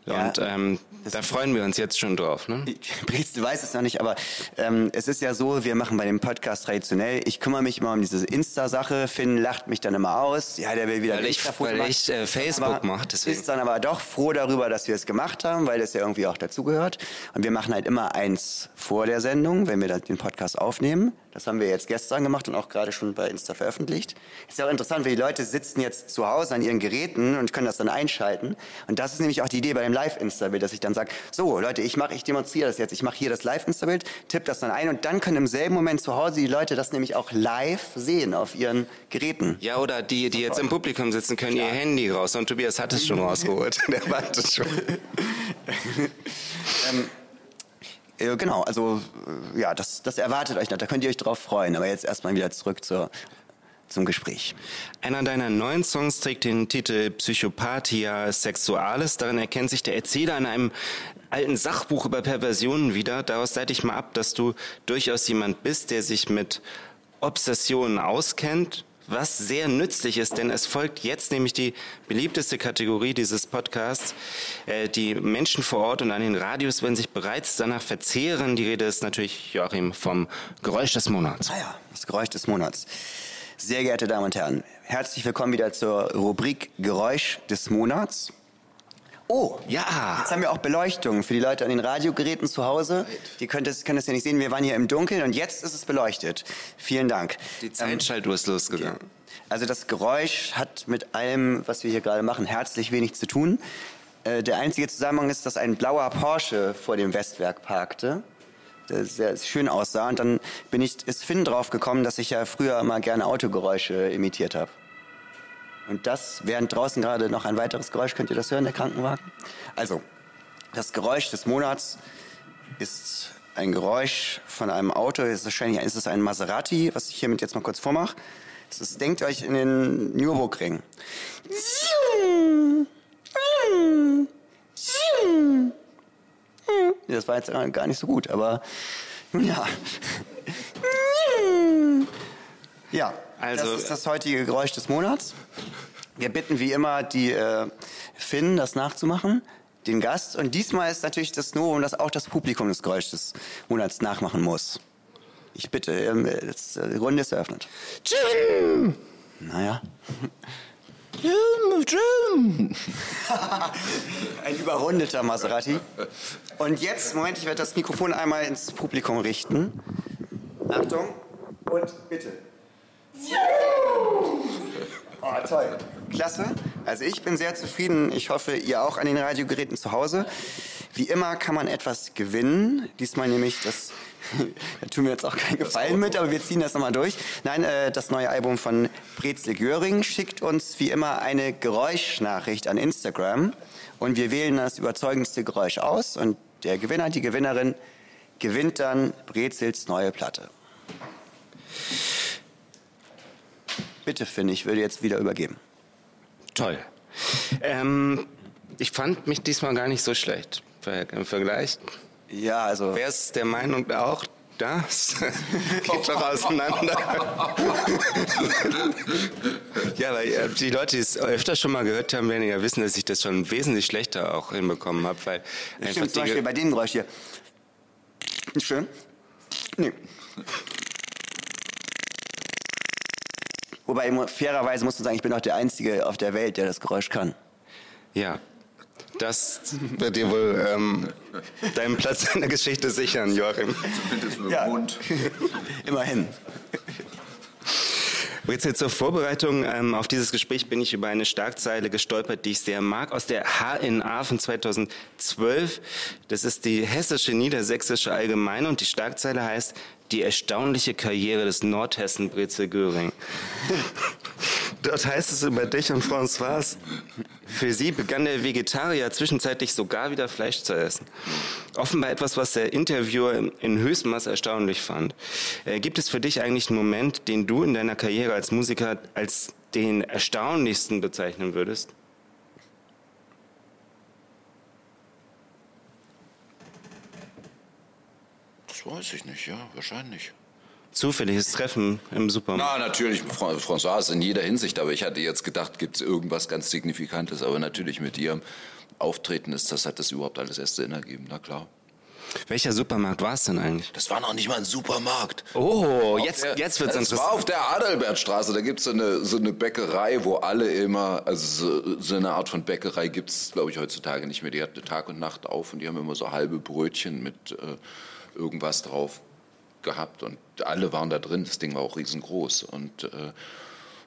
Ja, und ähm, da freuen wir uns jetzt schon drauf. Ne? Ich, *laughs* du weißt es noch nicht, aber ähm, es ist ja so, wir machen bei dem Podcast traditionell, ich kümmere mich immer um diese Insta-Sache, Finn lacht mich dann immer aus, ja, der will wieder weil ich, weil ich äh, Facebook mache, deswegen. Ist dann aber doch froh darüber, dass wir es gemacht haben, weil das ja irgendwie auch dazugehört. Und wir machen halt immer eins vor der Sendung, wenn wir den Podcast aufnehmen. Das haben wir jetzt gestern gemacht und auch gerade schon bei Insta veröffentlicht. Ist ja auch interessant, weil die Leute sitzen jetzt zu Hause an ihren Geräten und können das dann einschalten. Und das ist nämlich auch die Idee bei dem Live-Insta-Bild, dass ich dann sage, so Leute, ich mache, ich demonstriere das jetzt, ich mache hier das Live-Insta-Bild, tippe das dann ein und dann können im selben Moment zu Hause die Leute das nämlich auch live sehen auf ihren Geräten. Ja, oder die, die jetzt im Publikum sitzen, können ja. ihr Handy raus und Tobias hat es schon *laughs* rausgeholt. *laughs* Der wartet schon. *laughs* ähm, äh, genau, also äh, ja, das, das erwartet euch noch, da könnt ihr euch drauf freuen. Aber jetzt erstmal wieder zurück zur, zum Gespräch. Einer deiner neuen Songs trägt den Titel Psychopathia Sexualis. Darin erkennt sich der Erzähler in einem alten Sachbuch über Perversionen wieder. Daraus leite ich mal ab, dass du durchaus jemand bist, der sich mit Obsessionen auskennt, was sehr nützlich ist, denn es folgt jetzt nämlich die beliebteste Kategorie dieses Podcasts. Äh, die Menschen vor Ort und an den Radios werden sich bereits danach verzehren. Die Rede ist natürlich, Joachim, vom Geräusch des Monats. Ah ja, das Geräusch des Monats. Sehr geehrte Damen und Herren, herzlich willkommen wieder zur Rubrik Geräusch des Monats. Oh, ja. Jetzt haben wir auch Beleuchtung für die Leute an den Radiogeräten zu Hause. Die können das, können das ja nicht sehen. Wir waren hier im Dunkeln und jetzt ist es beleuchtet. Vielen Dank. Die Zeitschaltuhr ist losgegangen. Okay. Also das Geräusch hat mit allem, was wir hier gerade machen, herzlich wenig zu tun. Äh, der einzige Zusammenhang ist, dass ein blauer Porsche vor dem Westwerk parkte sehr schön aussah. Und dann bin ich, ist Finn drauf gekommen, dass ich ja früher immer gerne Autogeräusche imitiert habe. Und das, während draußen gerade noch ein weiteres Geräusch, könnt ihr das hören, der Krankenwagen? Also, das Geräusch des Monats ist ein Geräusch von einem Auto. Ist wahrscheinlich ist es ein Maserati, was ich hiermit jetzt mal kurz vormache. Das ist, denkt euch in den Nürburgring. Das war jetzt gar nicht so gut, aber ja. Ja, also, das ist das heutige Geräusch des Monats. Wir bitten wie immer die äh, Finn, das nachzumachen, den Gast. Und diesmal ist natürlich das Novum, dass auch das Publikum das Geräusch des Monats nachmachen muss. Ich bitte, ähm, das, äh, die Runde ist eröffnet. Jim! Naja. Jim, Jim! Ein überrundeter Maserati. Und jetzt, Moment, ich werde das Mikrofon einmal ins Publikum richten. Achtung und bitte. Oh, toll. Klasse. Also ich bin sehr zufrieden. Ich hoffe, ihr auch an den Radiogeräten zu Hause. Wie immer kann man etwas gewinnen. Diesmal nämlich das, *laughs* da tun wir jetzt auch keinen Gefallen mit, aber wir ziehen das nochmal durch. Nein, äh, das neue Album von Brezel Göring schickt uns wie immer eine Geräuschnachricht an Instagram und wir wählen das überzeugendste Geräusch aus und der Gewinner, die Gewinnerin gewinnt dann Brezels neue Platte. Bitte, Finn, ich würde jetzt wieder übergeben. Toll. Ähm, ich fand mich diesmal gar nicht so schlecht im Vergleich. Ja, also. Wer ist der Meinung auch, das *laughs* geht doch auseinander. *laughs* ja, weil äh, die Leute, die es öfter schon mal gehört haben, werden ja wissen, dass ich das schon wesentlich schlechter auch hinbekommen habe. Weil Stimmt, zum Beispiel bei dem Geräusch hier. Schön. Nee. Wobei, fairerweise muss man sagen, ich bin auch der Einzige auf der Welt, der das Geräusch kann. Ja, das wird dir wohl ähm, deinen Platz in der Geschichte sichern, Joachim. Zumindest mit dem ja. Mund. *laughs* Immerhin. Jetzt zur Vorbereitung ähm, auf dieses Gespräch bin ich über eine Starkzeile gestolpert, die ich sehr mag, aus der HNA von 2012. Das ist die hessische Niedersächsische Allgemeine und die Starkzeile heißt, die erstaunliche Karriere des Nordhessen Brezel Göring. *laughs* Dort heißt es über dich und François, für sie begann der Vegetarier zwischenzeitlich sogar wieder Fleisch zu essen. Offenbar etwas, was der Interviewer in höchstem Maß erstaunlich fand. Äh, gibt es für dich eigentlich einen Moment, den du in deiner Karriere als Musiker als den erstaunlichsten bezeichnen würdest? Das weiß ich nicht, ja, wahrscheinlich. Zufälliges Treffen im Supermarkt. Na, natürlich, François in jeder Hinsicht, aber ich hatte jetzt gedacht, gibt es irgendwas ganz Signifikantes, aber natürlich mit ihrem Auftreten ist das, hat das überhaupt alles erst Sinn ergeben, na klar. Welcher Supermarkt war es denn eigentlich? Das war noch nicht mal ein Supermarkt. Oh, jetzt, der, jetzt wird's interessant. Das war auf der Adalbertstraße. Da gibt's so eine, so eine Bäckerei, wo alle immer, also so, so eine Art von Bäckerei gibt's, glaube ich, heutzutage nicht mehr. Die hat Tag und Nacht auf und die haben immer so halbe Brötchen mit äh, irgendwas drauf gehabt und alle waren da drin. Das Ding war auch riesengroß und äh,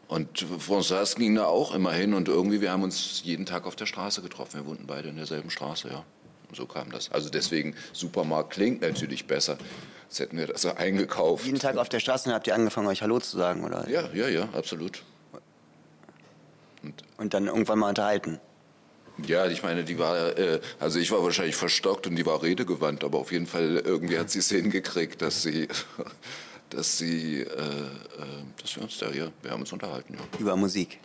und François ging da auch immer hin und irgendwie, wir haben uns jeden Tag auf der Straße getroffen. Wir wohnten beide in derselben Straße, ja. Und so kam das. Also deswegen, Supermarkt klingt natürlich besser. Jetzt hätten wir das so eingekauft. Jeden Tag auf der Straße habt ihr angefangen, euch Hallo zu sagen, oder? Ja, ja, ja, absolut. Und, und dann irgendwann mal unterhalten. Ja, ich meine, die war, äh, also ich war wahrscheinlich verstockt und die war redegewandt, aber auf jeden Fall irgendwie hat sie es *laughs* hingekriegt, dass sie, *laughs* dass sie, äh, äh, dass wir uns da, ja, wir haben uns unterhalten, ja. Über Musik?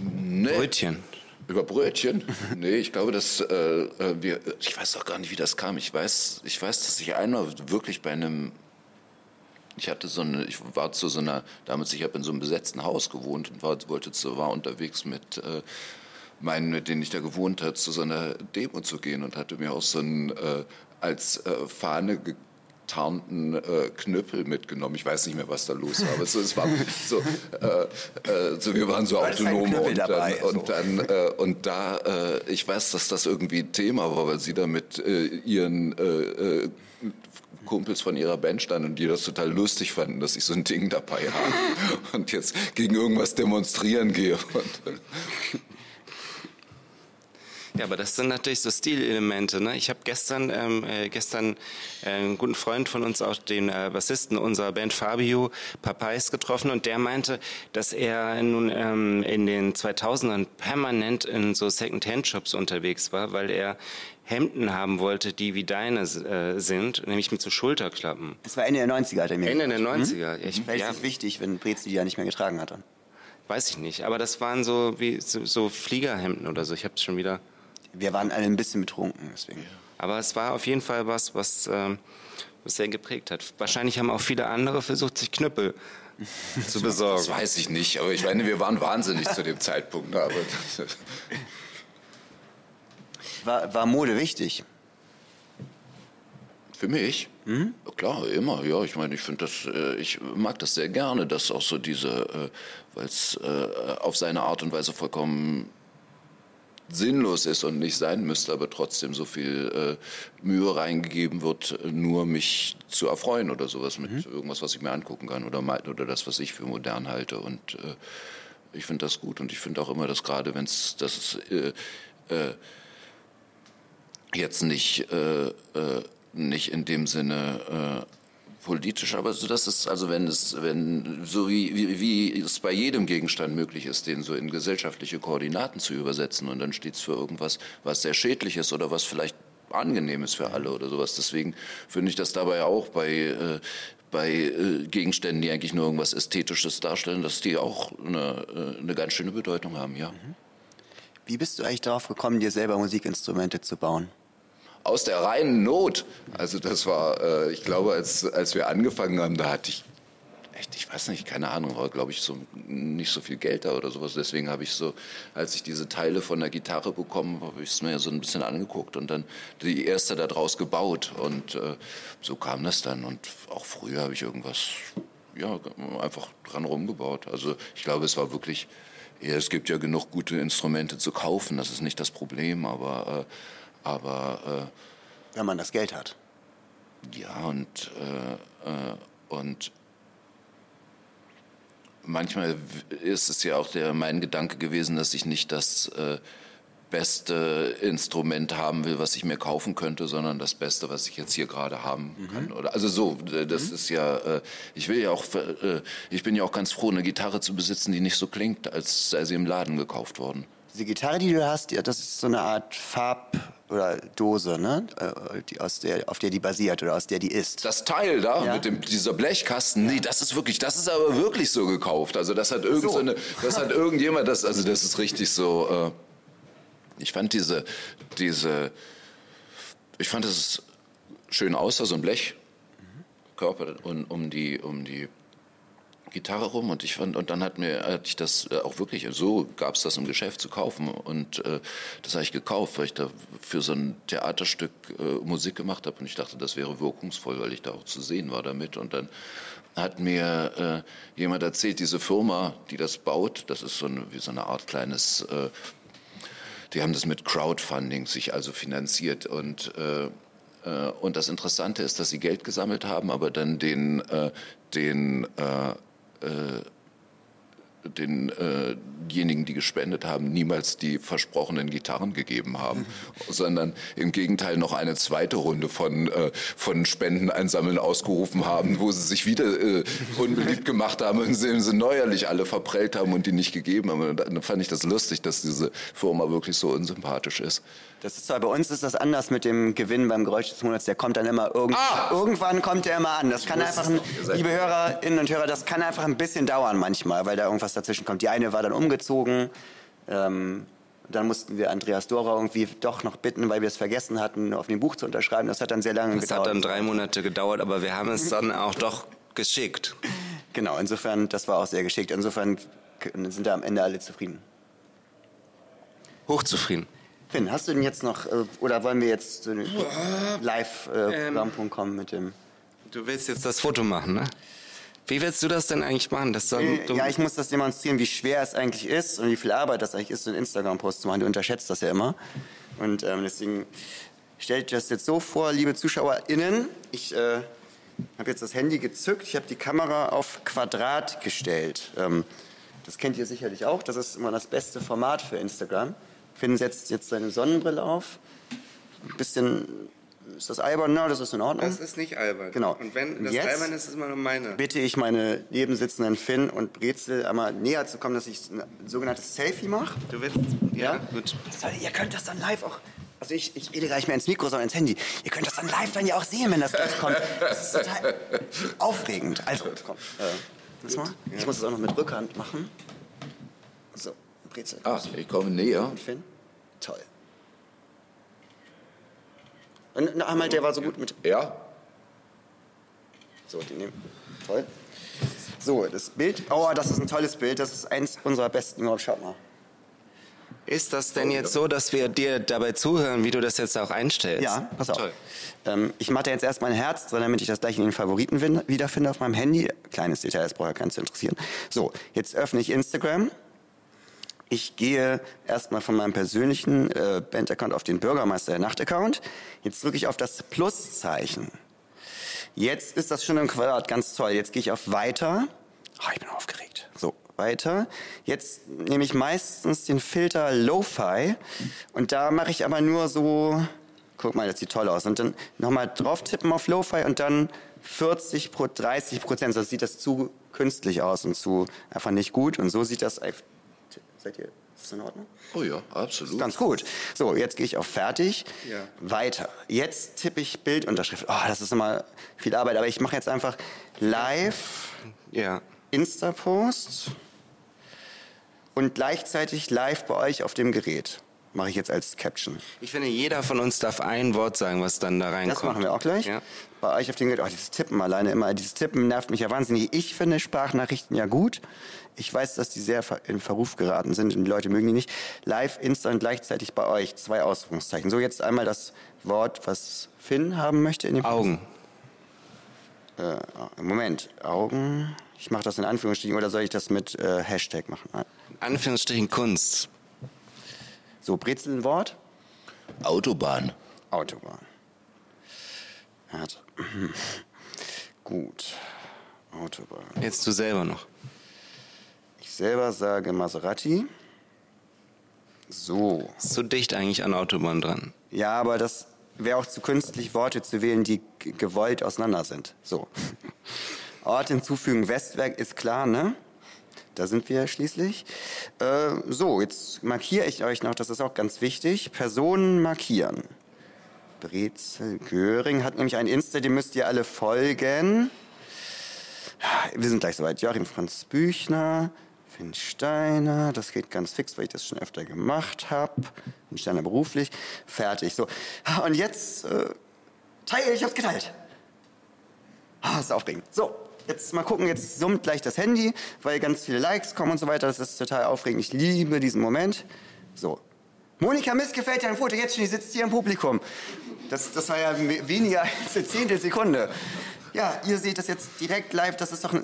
Nee. Brötchen. Über Brötchen? *laughs* nee, ich glaube, dass äh, äh, wir, ich weiß auch gar nicht, wie das kam. Ich weiß, ich weiß, dass ich einmal wirklich bei einem ich hatte so eine, ich war zu so einer, damals, ich habe in so einem besetzten Haus gewohnt und war, wollte zu, war unterwegs mit äh, meinen, mit denen ich da gewohnt habe, zu so einer Demo zu gehen und hatte mir auch so ein äh, als äh, Fahne getarnten äh, Knüppel mitgenommen. Ich weiß nicht mehr, was da los war, aber so, es war *laughs* so, äh, äh, so wir waren so autonom und dann, und, dann äh, und da, äh, ich weiß, dass das irgendwie Thema war, weil sie da mit äh, ihren Kumpels von ihrer Band standen und die das total lustig fanden, dass ich so ein Ding dabei habe *laughs* und jetzt gegen irgendwas demonstrieren gehe. Ja, aber das sind natürlich so Stilelemente. Ne? Ich habe gestern, ähm, äh, gestern äh, einen guten Freund von uns, auch den äh, Bassisten unserer Band Fabio Papais getroffen und der meinte, dass er nun ähm, in den 2000ern permanent in so Second-Hand-Shops unterwegs war, weil er Hemden haben wollte, die wie deine äh, sind, nämlich mit so Schulterklappen. Das war Ende der 90er, hat er mir Ende der 90er. Hm? Ich, Vielleicht ja. ist es wichtig, wenn Brezi die ja nicht mehr getragen hat. Weiß ich nicht, aber das waren so wie so, so Fliegerhemden oder so. Ich habe es schon wieder wir waren alle ein bisschen betrunken, deswegen. Aber es war auf jeden Fall was, was, ähm, was sehr geprägt hat. Wahrscheinlich haben auch viele andere versucht, sich Knüppel *laughs* zu besorgen. Das weiß ich nicht, aber ich meine, wir waren wahnsinnig zu dem Zeitpunkt. Aber *laughs* war, war Mode wichtig? Für mich? Mhm. Klar, immer. Ja, ich meine, ich finde das, äh, ich mag das sehr gerne, dass auch so diese, äh, weil es äh, auf seine Art und Weise vollkommen sinnlos ist und nicht sein müsste, aber trotzdem so viel äh, Mühe reingegeben wird, nur mich zu erfreuen oder sowas mit mhm. irgendwas, was ich mir angucken kann oder, oder das, was ich für modern halte. Und äh, ich finde das gut und ich finde auch immer, dass gerade wenn es, dass es äh, äh, jetzt nicht, äh, äh, nicht in dem Sinne politisch, aber so das ist also wenn es wenn so wie, wie, wie es bei jedem Gegenstand möglich ist, den so in gesellschaftliche Koordinaten zu übersetzen und dann steht es für irgendwas, was sehr schädlich ist oder was vielleicht angenehm ist für alle oder sowas. Deswegen finde ich das dabei auch bei äh, bei äh, Gegenständen, die eigentlich nur irgendwas Ästhetisches darstellen, dass die auch eine, äh, eine ganz schöne Bedeutung haben, ja. Mhm. Wie bist du eigentlich darauf gekommen, dir selber Musikinstrumente zu bauen? Aus der reinen Not. Also das war, äh, ich glaube, als, als wir angefangen haben, da hatte ich echt, ich weiß nicht, keine Ahnung, war glaube ich so nicht so viel Geld da oder sowas. Deswegen habe ich so, als ich diese Teile von der Gitarre bekommen habe, ich es mir so ein bisschen angeguckt und dann die erste daraus gebaut. Und äh, so kam das dann. Und auch früher habe ich irgendwas, ja, einfach dran rumgebaut. Also ich glaube, es war wirklich, ja, es gibt ja genug gute Instrumente zu kaufen, das ist nicht das Problem, aber äh, aber äh, wenn man das Geld hat. Ja und äh, äh, und manchmal ist es ja auch der mein Gedanke gewesen, dass ich nicht das äh, beste Instrument haben will, was ich mir kaufen könnte, sondern das Beste, was ich jetzt hier gerade haben mhm. kann. Oder also so, das mhm. ist ja, äh, ich will ja auch, äh, ich bin ja auch ganz froh, eine Gitarre zu besitzen, die nicht so klingt, als sei sie im Laden gekauft worden. Diese Gitarre, die du hast, das ist so eine Art Farb oder Dose, ne? Äh, die, aus der, auf der die basiert oder aus der die ist. Das Teil da ja. mit dem, dieser Blechkasten, ja. nee, das ist wirklich, das ist aber wirklich so gekauft. Also das hat irgend so. so eine, das hat irgendjemand, das, also das ist richtig so. Äh, ich fand diese, diese, ich fand es schön aus, so ein Blechkörper und um die, um die Gitarre rum und ich fand und dann hat mir hatte ich das äh, auch wirklich so gab es das im Geschäft zu kaufen und äh, das habe ich gekauft, weil ich da für so ein Theaterstück äh, Musik gemacht habe und ich dachte, das wäre wirkungsvoll, weil ich da auch zu sehen war damit und dann hat mir äh, jemand erzählt, diese Firma, die das baut, das ist so eine, wie so eine Art kleines äh, die haben das mit Crowdfunding sich also finanziert und äh, und das Interessante ist, dass sie Geld gesammelt haben, aber dann den, äh, den äh, äh, denjenigen, äh die gespendet haben, niemals die versprochenen Gitarren gegeben haben, *laughs* sondern im Gegenteil noch eine zweite Runde von, äh, von Spenden einsammeln ausgerufen haben, wo sie sich wieder äh, unbeliebt gemacht haben und sie, sie neuerlich alle verprellt haben und die nicht gegeben haben. Und dann fand ich das lustig, dass diese Firma wirklich so unsympathisch ist. Das ist zwar bei uns ist das anders mit dem Gewinn beim Geräusch des Monats. Der kommt dann immer irgend ah! irgendwann kommt der immer an. Das kann einfach, ein, liebe Hörerinnen und Hörer, das kann einfach ein bisschen dauern manchmal, weil da irgendwas dazwischen kommt. Die eine war dann umgezogen. Ähm, dann mussten wir Andreas Dora irgendwie doch noch bitten, weil wir es vergessen hatten, auf dem Buch zu unterschreiben. Das hat dann sehr lange das gedauert. Das hat dann drei Monate gedauert, aber wir haben es *laughs* dann auch doch geschickt. Genau, insofern, das war auch sehr geschickt. Insofern sind da am Ende alle zufrieden. Hochzufrieden. Finn, hast du denn jetzt noch, äh, oder wollen wir jetzt zu live-Programmpunkt äh, kommen mit dem... Du willst jetzt das Foto machen, ne? Wie willst du das denn eigentlich machen? Das soll, äh, ja, ich muss das demonstrieren, wie schwer es eigentlich ist und wie viel Arbeit das eigentlich ist, so einen Instagram-Post zu machen. Du unterschätzt das ja immer. Und ähm, deswegen stellt das jetzt so vor, liebe ZuschauerInnen. Ich äh, habe jetzt das Handy gezückt, ich habe die Kamera auf Quadrat gestellt. Ähm, das kennt ihr sicherlich auch. Das ist immer das beste Format für Instagram. Finn setzt jetzt seine Sonnenbrille auf. Ein bisschen ist das albern? Na, das ist in Ordnung. Das ist nicht albern. Genau. Und wenn das Jetzt albern ist, ist es immer nur meine. Bitte ich meine nebensitzenden Finn und Brezel einmal näher zu kommen, dass ich ein sogenanntes Selfie mache. Du willst? Ja, ja? gut. Soll, ihr könnt das dann live auch. Also ich, ich rede gar nicht mehr ins Mikro, sondern ins Handy. Ihr könnt das dann live dann ja auch sehen, wenn das durchkommt. Das ist total aufregend. Also, komm. Äh, mal. Ich muss das auch noch mit Rückhand machen. So, Brezel. Ah, ich komme näher. Und Finn? Toll. Und einmal, der war so gut mit. Ja. So, den nehmen. Toll. So, das Bild. Oh, das ist ein tolles Bild. Das ist eins unserer besten. Oh, schaut mal. Ist das denn jetzt so, dass wir dir dabei zuhören, wie du das jetzt auch einstellst? Ja, pass auf. Ähm, ich mache da jetzt erst mein Herz drin, damit ich das gleich in den Favoriten wiederfinde auf meinem Handy. Kleines Detail, das braucht ja keinen zu interessieren. So, jetzt öffne ich Instagram. Ich gehe erstmal von meinem persönlichen äh, Band-Account auf den Bürgermeister der Nacht-Account. Jetzt drücke ich auf das Pluszeichen. Jetzt ist das schon im Quadrat, ganz toll. Jetzt gehe ich auf Weiter. Oh, ich bin aufgeregt. So, weiter. Jetzt nehme ich meistens den Filter Lo-Fi und da mache ich aber nur so, guck mal, das sieht toll aus. Und dann nochmal drauf tippen auf Lo-Fi und dann 40, 30 Prozent. Sonst sieht das zu künstlich aus und zu einfach nicht gut. Und so sieht das Seid ihr, ist das in Ordnung? Oh ja, absolut. Ganz gut. So, jetzt gehe ich auf Fertig. Ja. Weiter. Jetzt tippe ich Bildunterschrift. Oh, das ist immer viel Arbeit, aber ich mache jetzt einfach live ja. Insta-Post und gleichzeitig live bei euch auf dem Gerät. Mache ich jetzt als Caption. Ich finde, jeder von uns darf ein Wort sagen, was dann da reinkommt. Das machen wir auch gleich. Ja. Bei euch auf dem Gerät. Oh, dieses Tippen alleine immer. Dieses Tippen nervt mich ja wahnsinnig. Ich finde Sprachnachrichten ja gut. Ich weiß, dass die sehr in Verruf geraten sind und die Leute mögen die nicht. Live, instant, gleichzeitig bei euch. Zwei Ausrufungszeichen. So, jetzt einmal das Wort, was Finn haben möchte. In dem Augen. Äh, Moment. Augen. Ich mache das in Anführungsstrichen oder soll ich das mit äh, Hashtag machen? Anführungsstrichen Kunst. So, Brezel ein Wort? Autobahn. Autobahn. *laughs* Gut. Autobahn. Jetzt du selber noch selber sage Maserati. So. Ist dicht eigentlich an Autobahn dran. Ja, aber das wäre auch zu künstlich, Worte zu wählen, die gewollt auseinander sind. So. *laughs* Ort hinzufügen, Westwerk ist klar, ne? Da sind wir schließlich. Äh, so, jetzt markiere ich euch noch, das ist auch ganz wichtig. Personen markieren. Brezel Göring hat nämlich ein Insta, dem müsst ihr alle folgen. Wir sind gleich soweit. Joachim Franz Büchner, Finn Steiner, das geht ganz fix, weil ich das schon öfter gemacht habe. Finn Steiner beruflich. Fertig. So. Und jetzt äh, teile ich, hab's geteilt. Ah, ist aufregend. So, jetzt mal gucken, jetzt summt gleich das Handy, weil ganz viele Likes kommen und so weiter. Das ist total aufregend. Ich liebe diesen Moment. So. Monika Miss gefällt dir ein Foto, jetzt schon, die sitzt hier im Publikum. Das, das war ja weniger als eine Zehntelsekunde. Ja, ihr seht das jetzt direkt live, das ist doch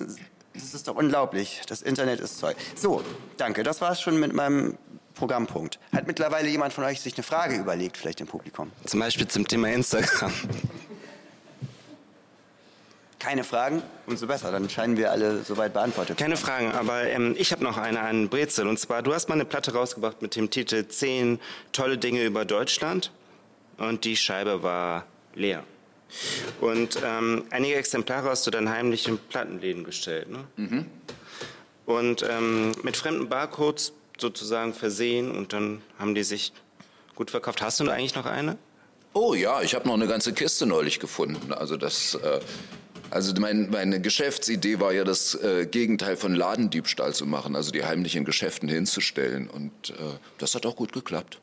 das ist doch unglaublich. Das Internet ist toll. So, danke. Das war es schon mit meinem Programmpunkt. Hat mittlerweile jemand von euch sich eine Frage überlegt, vielleicht im Publikum? Zum Beispiel zum Thema Instagram. Keine Fragen? Umso besser, dann scheinen wir alle soweit beantwortet. Keine Fragen, aber ähm, ich habe noch eine an Brezel. Und zwar, du hast mal eine Platte rausgebracht mit dem Titel 10 tolle Dinge über Deutschland. Und die Scheibe war leer. Und ähm, einige Exemplare hast du dann heimlich in Plattenläden gestellt. Ne? Mhm. Und ähm, mit fremden Barcodes sozusagen versehen und dann haben die sich gut verkauft. Hast du eigentlich noch eine? Oh ja, ich habe noch eine ganze Kiste neulich gefunden. Also das, äh, also mein, meine Geschäftsidee war ja das äh, Gegenteil von Ladendiebstahl zu machen, also die heimlichen Geschäften hinzustellen. Und äh, das hat auch gut geklappt.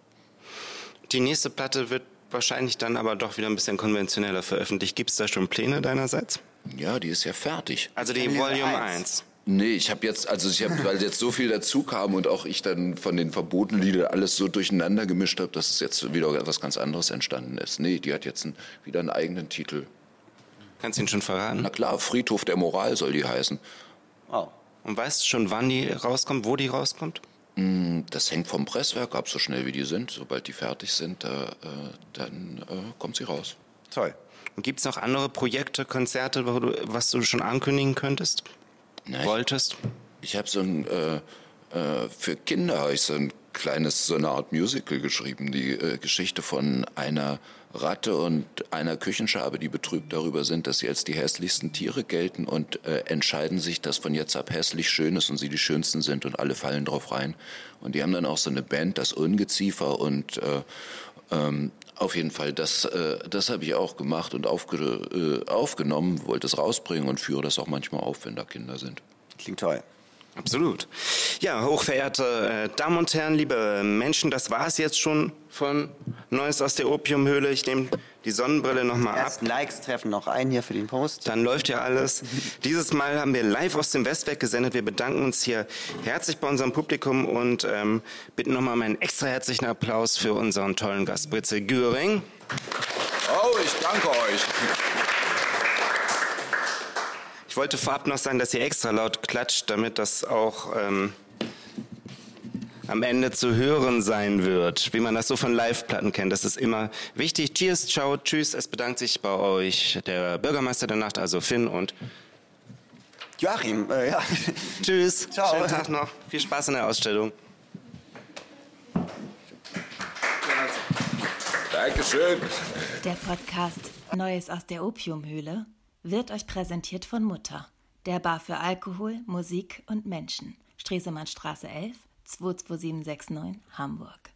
Die nächste Platte wird wahrscheinlich dann aber doch wieder ein bisschen konventioneller veröffentlicht. Gibt es da schon Pläne deinerseits? Ja, die ist ja fertig. Also die Volume 1. Nee, ich habe jetzt, also ich habe, weil jetzt so viel dazu kam und auch ich dann von den verbotenen Liedern alles so durcheinander gemischt habe, dass es jetzt wieder etwas ganz anderes entstanden ist. Nee, die hat jetzt ein, wieder einen eigenen Titel. Kannst du ihn schon verraten? Na klar, Friedhof der Moral soll die heißen. Oh. Und weißt du schon, wann die rauskommt, wo die rauskommt? Mm, das hängt vom Presswerk ab, so schnell wie die sind. Sobald die fertig sind, äh, dann äh, kommt sie raus. Toll. Und gibt es noch andere Projekte, Konzerte, du, was du schon ankündigen könntest? Na, wolltest? Ich, ich habe so ein, äh, äh, für Kinder habe ich so ein kleines, so eine Art Musical geschrieben, die äh, Geschichte von einer Ratte und einer Küchenschabe, die betrübt darüber sind, dass sie als die hässlichsten Tiere gelten und äh, entscheiden sich, dass von jetzt ab hässlich schön ist und sie die schönsten sind und alle fallen drauf rein. Und die haben dann auch so eine Band, das Ungeziefer und äh, ähm, auf jeden Fall, das, äh, das habe ich auch gemacht und aufge, äh, aufgenommen, wollte es rausbringen und führe das auch manchmal auf, wenn da Kinder sind. Klingt toll. Absolut. Ja, hochverehrte äh, Damen und Herren, liebe Menschen, das war es jetzt schon von Neues aus der Opiumhöhle. Ich nehme die Sonnenbrille nochmal ab. Likes treffen noch ein hier für den Post. Dann läuft ja alles. *laughs* Dieses Mal haben wir live aus dem Westwerk gesendet. Wir bedanken uns hier herzlich bei unserem Publikum und ähm, bitten nochmal um einen extra herzlichen Applaus für unseren tollen Gast Britze Göring. Oh, ich danke euch. Ich wollte vorab noch sagen, dass ihr extra laut klatscht, damit das auch ähm, am Ende zu hören sein wird, wie man das so von Live-Platten kennt. Das ist immer wichtig. Cheers, ciao, tschüss. Es bedankt sich bei euch der Bürgermeister der Nacht, also Finn und Joachim. Äh, ja. *laughs* Tschüss. Ciao. Schönen Tag noch. Viel Spaß in der Ausstellung. Dankeschön. Der Podcast Neues aus der Opiumhöhle wird euch präsentiert von Mutter, der Bar für Alkohol, Musik und Menschen. Stresemannstraße 11, 22769, Hamburg.